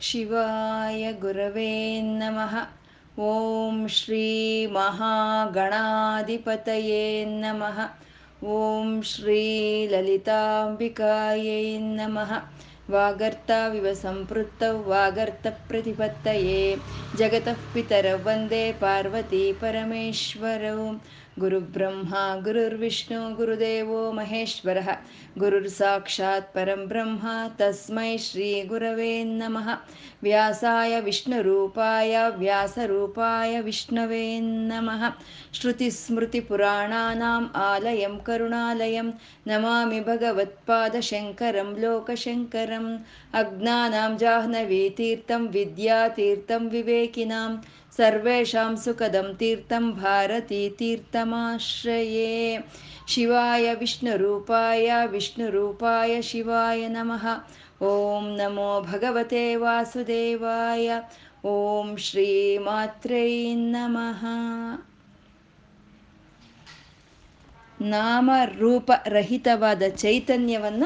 ಶಿವಾಯ ಗುರವೇ ನಮಃ. ಓಂ ಶ್ರೀ ಮಹಾಗಣಾಧಿಪತಯೇ ನಮಃ. ಓಂ ಶ್ರೀ ಲಲಿತಾಂಬಿಕಾಯೈ ನಮಃ. ವಾಗರ್ತಾವಿವ ಸಂಪೃತ್ತೌ ವಾಗರ್ತಪ್ರತಿಪತ್ತಯೇ ಜಗತಃ ಪಿತರೌ ವಂದೇ ಪಾರ್ವತಿ गुरुर्विष्णु ಗುರುಬ್ರಹ್ಮ ಗುರುರ್ವಿಷ್ಣು ಗುರುದೇವೋ ಮಹೇಶ್ವರಃ ಗುರುರ್ ಸಾಕ್ಷಾತ್ ಪರಂ ಬ್ರಹ್ಮ ತಸ್ಮೈ ಶ್ರೀ ಗುರವೇ ನಮಃ ವ್ಯಾಸಾಯ ವಿಷ್ಣುರೂಪಾಯ ವ್ಯಾಸರೂಪಾಯ ವಿಷ್ಣವೇ ನಮಃ ಶ್ರುತಿಸ್ಮೃತಿಪುರಾಣಾನಾम् ಆಲಯಂ ಕರುಣಾಲಯಂ ನಮಾಮಿ ಭಗವತ್ಪಾದಶಂಕರಂ ಲೋಕಶಂಕರಂ ಸರ್ವೇಷಾಂ ಸುಖದಂ ತೀರ್ಥಂ ಭಾರತೀ ತೀರ್ಥಮಾಶ್ರಯೇ ಶಿವಾಯ ವಿಷ್ಣುರೂಪಾಯ ವಿಷ್ಣುರೂಪಾಯ ಶಿವಾಯ ನಮಃ ಓಂ ನಮೋ ಭಗವತೆ ವಾಸುದೇವಾಯ ಓಂ ಶ್ರೀ ಮಾತ್ರೈ ನಮಃ ನಾಮರೂಪರಹಿತವಾದ ಚೈತನ್ಯವನ್ನ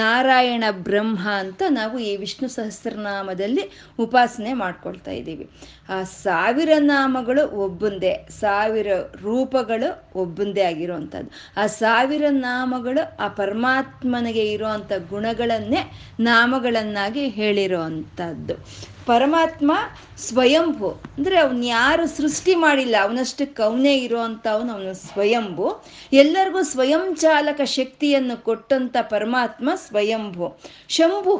ನಾರಾಯಣ ಬ್ರಹ್ಮ ಅಂತ ನಾವು ಈ ವಿಷ್ಣು ಸಹಸ್ರನಾಮದಲ್ಲಿ ಉಪಾಸನೆ ಮಾಡ್ಕೊಳ್ತಾ ಇದ್ದೀವಿ. ಆ ಸಾವಿರ ನಾಮಗಳು ಒಬ್ಬಂದೇ, ಸಾವಿರ ರೂಪಗಳು ಒಬ್ಬಂದೇ ಆಗಿರುವಂಥದ್ದು ಆ ಸಾವಿರ ನಾಮಗಳು ಆ ಪರಮಾತ್ಮನಿಗೆ ಇರುವಂಥ ಗುಣಗಳನ್ನೇ ನಾಮಗಳನ್ನಾಗಿ ಹೇಳಿರೋ ಅಂಥದ್ದು ಪರಮಾತ್ಮ ಸ್ವಯಂಭು, ಅಂದರೆ ಅವನು ಯಾರು ಸೃಷ್ಟಿ ಮಾಡಿಲ್ಲ ಅವನಷ್ಟಕ್ಕೆ ಅವನೇ ಇರುವಂಥವನು ಅವನು ಸ್ವಯಂಭು. ಎಲ್ಲರಿಗೂ ಸ್ವಯಂ ಚಾಲಕ ಶಕ್ತಿಯನ್ನು ಕೊಟ್ಟಂಥ ಪರಮಾತ್ಮ ಸ್ವಯಂಭು. ಶಂಭು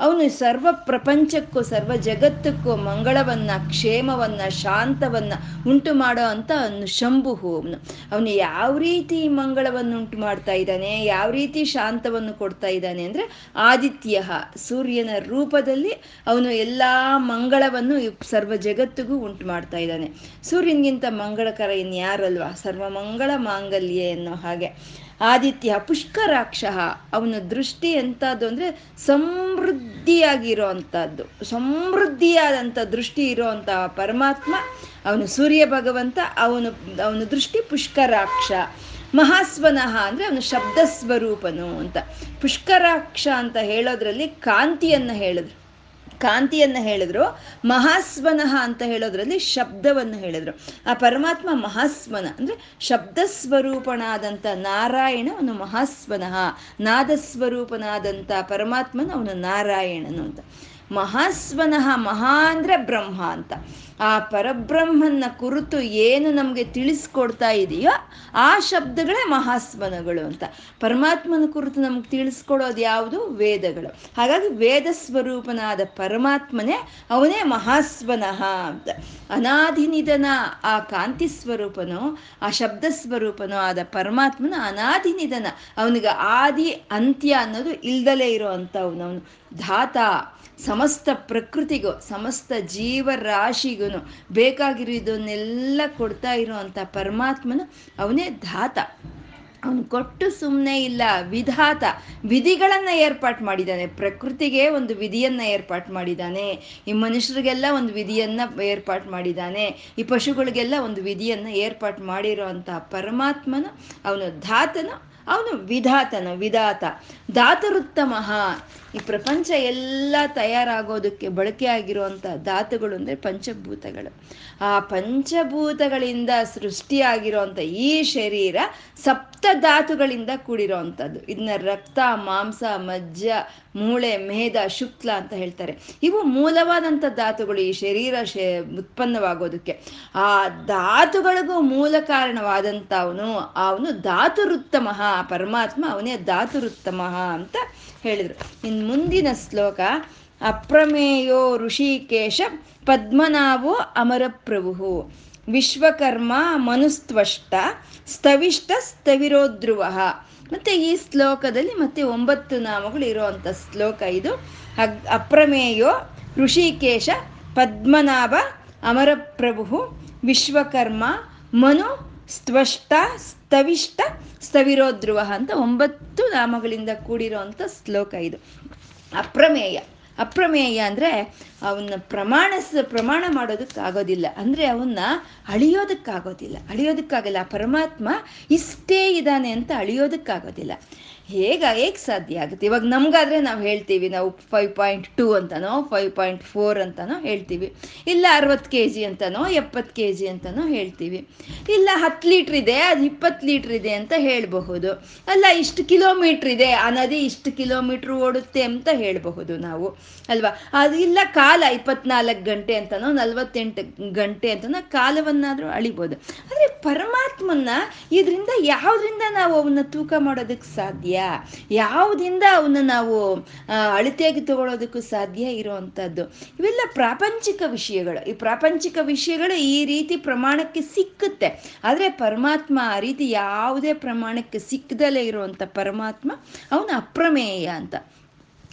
ಅವನು ಸರ್ವ ಪ್ರಪಂಚಕ್ಕೂ ಸರ್ವ ಜಗತ್ತಕ್ಕೂ ಮಂಗಳವನ್ನ, ಕ್ಷೇಮವನ್ನ, ಶಾಂತವನ್ನ ಉಂಟು ಮಾಡೋ ಅಂತ ಅವನು ಶಂಭು ಅವನು ಅವನು ಯಾವ ರೀತಿ ಮಂಗಳವನ್ನು ಉಂಟು ಮಾಡ್ತಾ ಇದ್ದಾನೆ, ಯಾವ ರೀತಿ ಶಾಂತವನ್ನು ಕೊಡ್ತಾ ಇದ್ದಾನೆ ಅಂದ್ರೆ ಆದಿತ್ಯ, ಸೂರ್ಯನ ರೂಪದಲ್ಲಿ ಅವನು ಎಲ್ಲಾ ಮಂಗಳವನ್ನು ಸರ್ವ ಜಗತ್ತಿಗೂ ಉಂಟು ಮಾಡ್ತಾ ಇದ್ದಾನೆ. ಸೂರ್ಯನಿಗಿಂತ ಮಂಗಳಕರ ಇನ್ಯಾರಲ್ವಾ? ಸರ್ವ ಮಂಗಳ ಮಾಂಗಲ್ಯ ಅನ್ನೋ ಹಾಗೆ. ಆದಿತ್ಯ ಪುಷ್ಕರಾಕ್ಷ, ಅವನ ದೃಷ್ಟಿ ಎಂಥದ್ದು ಅಂದರೆ ಸಮೃದ್ಧಿಯಾಗಿರೋ ಅಂಥದ್ದು ಸಮೃದ್ಧಿಯಾದಂಥ ದೃಷ್ಟಿ ಇರೋವಂಥ ಪರಮಾತ್ಮ, ಅವನು ಸೂರ್ಯ ಭಗವಂತ, ಅವನು, ಅವನ ದೃಷ್ಟಿ ಪುಷ್ಕರಾಕ್ಷ. ಮಹಾಸ್ವನಃ ಅಂದರೆ ಅವನು ಶಬ್ದ ಸ್ವರೂಪನು ಅಂತ. ಪುಷ್ಕರಾಕ್ಷ ಅಂತ ಹೇಳೋದ್ರಲ್ಲಿ ಕಾಂತಿಯನ್ನು ಹೇಳಿದ್ರು. ಕಾಂತಿಯನ್ನು ಹೇಳಿದ್ರು, ಮಹಾಸ್ವನಃ ಅಂತ ಹೇಳೋದ್ರಲ್ಲಿ ಶಬ್ದವನ್ನು ಹೇಳಿದ್ರು. ಆ ಪರಮಾತ್ಮ ಮಹಾಸ್ವನ, ಅಂದ್ರೆ ಶಬ್ದ ಸ್ವರೂಪನಾದಂಥ ನಾರಾಯಣ ಅವನು ಮಹಾಸ್ವನಃ ನಾದ ಸ್ವರೂಪನಾದಂತ ಪರಮಾತ್ಮನ ಅವನು ನಾರಾಯಣನು ಅಂತ. ಮಹಾಸ್ವನಃ ಮಹಾ ಅಂದ್ರೆ ಬ್ರಹ್ಮ ಅಂತ. ಆ ಪರಬ್ರಹ್ಮನ ಕುರಿತು ಏನು ನಮಗೆ ತಿಳಿಸ್ಕೊಡ್ತಾ ಇದೆಯೋ ಆ ಶಬ್ದಗಳೇ ಮಹಾಸ್ವನಗಳು ಅಂತ. ಪರಮಾತ್ಮನ ಕುರಿತು ನಮ್ಗೆ ತಿಳಿಸ್ಕೊಡೋದು ಯಾವುದು? ವೇದಗಳು. ಹಾಗಾಗಿ ವೇದ ಸ್ವರೂಪನಾದ ಪರಮಾತ್ಮನೇ ಅವನೇ ಮಹಾಸ್ವನಃ ಅಂತ. ಅನಾಧಿನಿಧನ ಆ ಕಾಂತಿ ಸ್ವರೂಪನೋ, ಆ ಶಬ್ದ ಸ್ವರೂಪನೋ ಆದ ಪರಮಾತ್ಮನ ಅನಾದಿನಿಧನ ಅವನಿಗೆ ಆದಿ, ಅಂತ್ಯ ಅನ್ನೋದು ಇಲ್ದಲೇ ಇರೋ ಅಂಥವ್ನವನು. ಧಾತ ಸಮಸ್ತ ಪ್ರಕೃತಿಗೂ, ಸಮಸ್ತ ಜೀವರಾಶಿಗೂ ಬೇಕಾಗಿರೋದನ್ನೆಲ್ಲ ಕೊಡ್ತಾ ಇರೋವಂಥ ಪರಮಾತ್ಮನು ಅವನೇ ಧಾತ. ಅವನು ಕೊಟ್ಟು ಸುಮ್ಮನೆ ಇಲ್ಲ, ವಿಧಾತ. ವಿಧಿಗಳನ್ನು ಏರ್ಪಾಟ್ ಮಾಡಿದ್ದಾನೆ. ಪ್ರಕೃತಿಗೆ ಒಂದು ವಿಧಿಯನ್ನು ಏರ್ಪಾಟ್ ಮಾಡಿದ್ದಾನೆ. ಈ ಮನುಷ್ಯರಿಗೆಲ್ಲ ಒಂದು ವಿಧಿಯನ್ನು ಏರ್ಪಾಟ್ ಮಾಡಿದ್ದಾನೆ. ಈ ಪಶುಗಳಿಗೆಲ್ಲ ಒಂದು ವಿಧಿಯನ್ನು ಏರ್ಪಾಟ್ ಮಾಡಿರೋ ಪರಮಾತ್ಮನು ಅವನು ಧಾತನು, ಅವನು ವಿಧಾತನು, ವಿಧಾತ. ಧಾತರುತ್ತಮಃ. ಈ ಪ್ರಪಂಚ ಎಲ್ಲ ತಯಾರಾಗೋದಕ್ಕೆ ಬಳಕೆ ಆಗಿರುವಂಥ ಧಾತುಗಳು ಅಂದರೆ ಪಂಚಭೂತಗಳು. ಆ ಪಂಚಭೂತಗಳಿಂದ ಸೃಷ್ಟಿಯಾಗಿರುವಂಥ ಈ ಶರೀರ ಸಪ್ತ ಧಾತುಗಳಿಂದ ಕೂಡಿರೋ ಅಂಥದ್ದು ಇದನ್ನ ರಕ್ತ, ಮಾಂಸ, ಮಜ್ಜ, ಮೂಳೆ ಮೇಧ ಶುಕ್ಲ ಅಂತ ಹೇಳ್ತಾರೆ. ಇವು ಮೂಲವಾದಂಥ ಧಾತುಗಳು ಈ ಶರೀರ ಶೇ ಉತ್ಪನ್ನವಾಗೋದಕ್ಕೆ. ಆ ಧಾತುಗಳಿಗೂ ಮೂಲ ಕಾರಣವಾದಂಥ ಅವನು ಅವನು ಧಾತುರುತ್ತಮ, ಪರಮಾತ್ಮ ಅವನೇ ಧಾತುರುತ್ತಮ ಅಂತ ಹೇಳಿದ್ರು. ಇನ್ನು ಮುಂದಿನ ಶ್ಲೋಕ, ಅಪ್ರಮೇಯೋ ಋಷಿಕೇಶ ಪದ್ಮನಾಭೋ ಅಮರಪ್ರಭು ವಿಶ್ವಕರ್ಮ ಮನುಸ್ತ್ವಷ್ಟ, ಸ್ಥವಿಷ್ಟ ಸ್ಥವಿರೋಧ್ರುವ ಮತ್ತೆ ಈ ಶ್ಲೋಕದಲ್ಲಿ ಮತ್ತೆ ಒಂಬತ್ತು ನಾಮಗಳು ಇರುವಂತ ಶ್ಲೋಕ ಇದು. ಅಪ್ರಮೇಯೋ ಋಷಿಕೇಶ ಪದ್ಮನಾಭ ಅಮರಪ್ರಭು ವಿಶ್ವಕರ್ಮ ಮನು ಸ್ತ್ವಷ್ಟ ಸ್ಥವಿಷ್ಟ ಸ್ಥವಿರೋಧ್ರುವ ಅಂತ ಒಂಬತ್ತು ನಾಮಗಳಿಂದ ಕೂಡಿರೋ ಅಂಥ ಶ್ಲೋಕ ಇದು. ಅಪ್ರಮೇಯ. ಅಪ್ರಮೇಯ ಅಂದರೆ ಅವನ್ನ ಪ್ರಮಾಣಸ್ ಪ್ರಮಾಣ ಮಾಡೋದಕ್ಕಾಗೋದಿಲ್ಲ. ಅಂದರೆ ಅವನ್ನ ಅಳಿಯೋದಕ್ಕಾಗೋದಿಲ್ಲ. ಅಳಿಯೋದಕ್ಕಾಗಲ್ಲ. ಪರಮಾತ್ಮ ಇಷ್ಟೇ ಇದ್ದಾನೆ ಅಂತ ಅಳಿಯೋದಕ್ಕಾಗೋದಿಲ್ಲ. ಹೇಗ ಹೇಗೆ ಸಾಧ್ಯ ಆಗುತ್ತೆ? ಇವಾಗ ನಮ್ಗಾದ್ರೆ ನಾವು ಹೇಳ್ತೀವಿ, ನಾವು ಫೈವ್ ಪಾಯಿಂಟ್ ಟೂ ಅಂತನೋ ಫೈವ್ ಪಾಯಿಂಟ್ ಫೋರ್ ಅಂತನೋ ಹೇಳ್ತೀವಿ. ಇಲ್ಲ ಅರವತ್ತು ಕೆ ಜಿ ಅಂತನೋ, ಎಪ್ಪತ್ತು ಕೆ ಜಿ ಅಂತನೋ ಹೇಳ್ತೀವಿ. ಇಲ್ಲ ಹತ್ತು ಲೀಟ್ರ್ ಇದೆ, ಅದು ಇಪ್ಪತ್ತು ಲೀಟ್ರ್ ಇದೆ ಅಂತ ಹೇಳಬಹುದು. ಅಲ್ಲ ಇಷ್ಟು ಕಿಲೋಮೀಟ್ರ್ ಇದೆ, ಆ ನದಿ ಇಷ್ಟು ಕಿಲೋಮೀಟ್ರ್ ಓಡುತ್ತೆ ಅಂತ ಹೇಳಬಹುದು ನಾವು. ಅಲ್ವಾ? ಅದು ಇಲ್ಲ ಕಾಲ ಇಪ್ಪತ್ನಾಲ್ಕು ಗಂಟೆ ಅಂತನೋ, ನಲ್ವತ್ತೆಂಟು ಗಂಟೆ ಅಂತನೋ ಕಾಲವನ್ನಾದರೂ ಅಳಿಬೋದು. ಆದರೆ ಪರಮಾತ್ಮನ್ನ ಇದರಿಂದ ಯಾವುದರಿಂದ ನಾವು ಅವನ್ನ ತೂಕ ಮಾಡೋದಕ್ಕೆ ಸಾಧ್ಯ? ಯಾವುದಿಂದ ಅವನ್ನ ನಾವು ಅಳತೆಯಾಗಿ ತಗೊಳ್ಳೋದಕ್ಕೂ ಸಾಧ್ಯ ಇರುವಂಥದ್ದು ಇವೆಲ್ಲ ಪ್ರಾಪಂಚಿಕ ವಿಷಯಗಳು. ಈ ಪ್ರಾಪಂಚಿಕ ವಿಷಯಗಳು ಈ ರೀತಿ ಪ್ರಮಾಣಕ್ಕೆ ಸಿಕ್ಕುತ್ತೆ. ಆದರೆ ಪರಮಾತ್ಮ ಆ ರೀತಿ ಯಾವುದೇ ಪ್ರಮಾಣಕ್ಕೆ ಸಿಕ್ಕದಲ್ಲೇ ಇರುವಂಥ ಪರಮಾತ್ಮ ಅವನ ಅಪ್ರಮೇಯ ಅಂತ.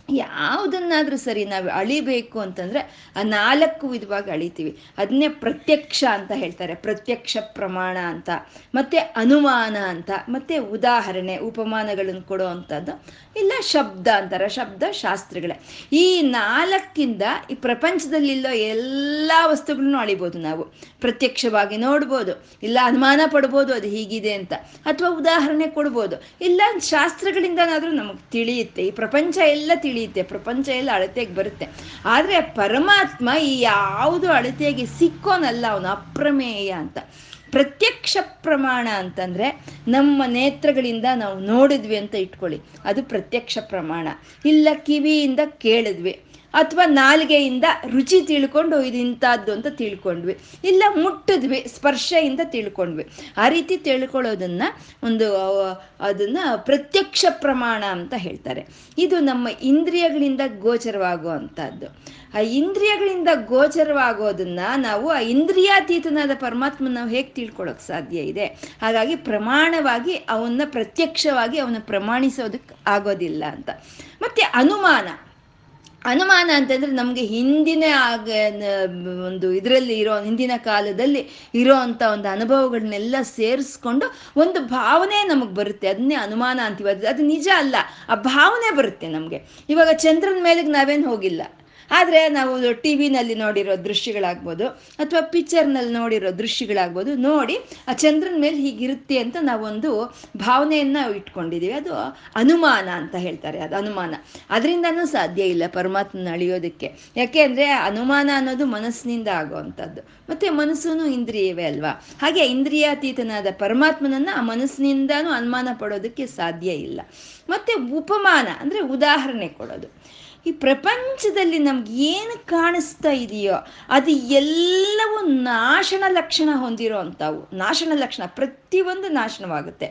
ಯಾವುದನ್ನಾದ್ರೂ ಸರಿ ನಾವು ಅಳಿಬೇಕು ಅಂತಂದ್ರೆ ಆ ನಾಲ್ಕು ವಿಧವಾಗಿ ಅಳಿತೀವಿ. ಅದನ್ನೇ ಪ್ರತ್ಯಕ್ಷ ಅಂತ ಹೇಳ್ತಾರೆ. ಪ್ರತ್ಯಕ್ಷ ಪ್ರಮಾಣ ಅಂತ, ಮತ್ತೆ ಅನುಮಾನ ಅಂತ, ಮತ್ತೆ ಉದಾಹರಣೆ, ಉಪಮಾನಗಳನ್ನು ಕೊಡೋ ಅಂಥದ್ದು, ಇಲ್ಲ ಶಬ್ದ ಅಂತಾರೆ. ಶಬ್ದ ಶಾಸ್ತ್ರಗಳೇ. ಈ ನಾಲ್ಕಿಂದ ಈ ಪ್ರಪಂಚದಲ್ಲಿಲ್ಲೋ ಎಲ್ಲ ವಸ್ತುಗಳನ್ನು ಅಳಿಬೋದು ನಾವು. ಪ್ರತ್ಯಕ್ಷವಾಗಿ ನೋಡ್ಬೋದು, ಇಲ್ಲ ಅನುಮಾನ ಪಡ್ಬೋದು ಅದು ಹೀಗಿದೆ ಅಂತ, ಅಥವಾ ಉದಾಹರಣೆ ಕೊಡ್ಬೋದು. ಇಲ್ಲ ಶಾಸ್ತ್ರಗಳಿಂದನಾದ್ರೂ ನಮಗೆ ತಿಳಿಯುತ್ತೆ. ಈ ಪ್ರಪಂಚ ಎಲ್ಲ ತಿಳಿಯುತ್ತೆ ಪ್ರಪಂಚ ಎಲ್ಲ ಅಳತೆಗೆ ಬರುತ್ತೆ. ಆದರೆ ಪರಮಾತ್ಮ ಈ ಯಾವುದು ಅಳತೆಗೆ ಸಿಕ್ಕೋನಲ್ಲ ಅವನು ಅಪ್ರಮೇಯ ಅಂತ. ಪ್ರತ್ಯಕ್ಷ ಪ್ರಮಾಣ ಅಂತಂದ್ರೆ ನಮ್ಮ ನೇತ್ರಗಳಿಂದ ನಾವು ನೋಡಿದ್ವಿ ಅಂತ ಇಟ್ಕೊಳ್ಳಿ. ಅದು ಪ್ರತ್ಯಕ್ಷ ಪ್ರಮಾಣ. ಇಲ್ಲ ಕಿವಿಯಿಂದ ಕೇಳಿದ್ವಿ. ಅಥವಾ ನಾಲಿಗೆಯಿಂದ ರುಚಿ ತಿಳ್ಕೊಂಡು ಇದು ಇಂಥದ್ದು ಅಂತ ತಿಳ್ಕೊಂಡ್ವಿ. ಇಲ್ಲ ಮುಟ್ಟಿದ್ವಿ, ಸ್ಪರ್ಶೆಯಿಂದ ತಿಳ್ಕೊಂಡ್ವಿ. ಆ ರೀತಿ ತಿಳ್ಕೊಳ್ಳೋದನ್ನ ಒಂದು, ಅದನ್ನ ಪ್ರತ್ಯಕ್ಷ ಪ್ರಮಾಣ ಅಂತ ಹೇಳ್ತಾರೆ. ಇದು ನಮ್ಮ ಇಂದ್ರಿಯಗಳಿಂದ ಗೋಚರವಾಗುವಂಥದ್ದು. ಆ ಇಂದ್ರಿಯಗಳಿಂದ ಗೋಚರವಾಗೋದನ್ನ ನಾವು ಆ ಇಂದ್ರಿಯಾತೀತನಾದ ಪರಮಾತ್ಮನ ನಾವು ಹೇಗೆ ತಿಳ್ಕೊಳ್ಳೋಕೆ ಸಾಧ್ಯ ಇದೆ? ಹಾಗಾಗಿ ಪ್ರಮಾಣವಾಗಿ ಅವನ್ನ ಪ್ರತ್ಯಕ್ಷವಾಗಿ ಅವನ್ನ ಪ್ರಮಾಣಿಸೋದಕ್ಕೆ ಆಗೋದಿಲ್ಲ ಅಂತ. ಮತ್ತೆ ಅನುಮಾನ. ಅನುಮಾನ ಅಂತಂದ್ರೆ ನಮಗೆ ಹಿಂದಿನ ಆಗ ಒಂದು ಇದರಲ್ಲಿ ಇರೋ, ಹಿಂದಿನ ಕಾಲದಲ್ಲಿ ಇರೋ ಅಂತ ಒಂದು ಅನುಭವಗಳನ್ನೆಲ್ಲ ಸೇರಿಸ್ಕೊಂಡು ಒಂದು ಭಾವನೆ ನಮಗೆ ಬರುತ್ತೆ. ಅದನ್ನೇ ಅನುಮಾನ ಅಂತೀವಿ. ಅದು ನಿಜ ಅಲ್ಲ. ಆ ಭಾವನೆ ಬರುತ್ತೆ ನಮಗೆ. ಇವಾಗ ಚಂದ್ರನ ಮೇಲೆ ನಾವೇನು ಹೋಗಿಲ್ಲ. ಆದರೆ ನಾವು ಟಿ ವಿನಲ್ಲಿ ನೋಡಿರೋ ದೃಶ್ಯಗಳಾಗ್ಬೋದು ಅಥವಾ ಪಿಕ್ಚರ್ನಲ್ಲಿ ನೋಡಿರೋ ದೃಶ್ಯಗಳಾಗ್ಬೋದು ನೋಡಿ ಆ ಚಂದ್ರನ ಮೇಲೆ ಹೀಗಿರುತ್ತೆ ಅಂತ ನಾವೊಂದು ಭಾವನೆಯನ್ನು ಇಟ್ಕೊಂಡಿದ್ದೀವಿ. ಅದು ಅನುಮಾನ ಅಂತ ಹೇಳ್ತಾರೆ, ಅದು ಅನುಮಾನ. ಅದರಿಂದನೂ ಸಾಧ್ಯ ಇಲ್ಲ ಪರಮಾತ್ಮನ ಅಳಿಯೋದಕ್ಕೆ. ಯಾಕೆ ಅಂದರೆ ಅನುಮಾನ ಅನ್ನೋದು ಮನಸ್ಸಿನಿಂದ ಆಗುವಂಥದ್ದು. ಮತ್ತು ಮನಸ್ಸೂ ಇಂದ್ರಿಯವೇ ಅಲ್ವಾ? ಹಾಗೆ ಇಂದ್ರಿಯಾತೀತನಾದ ಪರಮಾತ್ಮನನ್ನು ಆ ಮನಸ್ಸಿನಿಂದನೂ ಅನುಮಾನ ಪಡೋದಕ್ಕೆ ಸಾಧ್ಯ ಇಲ್ಲ. ಮತ್ತು ಉಪಮಾನ ಅಂದರೆ ಉದಾಹರಣೆ ಕೊಡೋದು. ಈ ಪ್ರಪಂಚದಲ್ಲಿ ನಮ್ಗೆ ಏನು ಕಾಣಿಸ್ತಾ ಇದೆಯೋ ಅದು ಎಲ್ಲವೂ ನಾಶನ ಲಕ್ಷಣ ಹೊಂದಿರೋ ಅಂಥವು. ನಾಶನ ಲಕ್ಷಣ. ಪ್ರತಿಯೊಂದು ನಾಶನವಾಗುತ್ತೆ.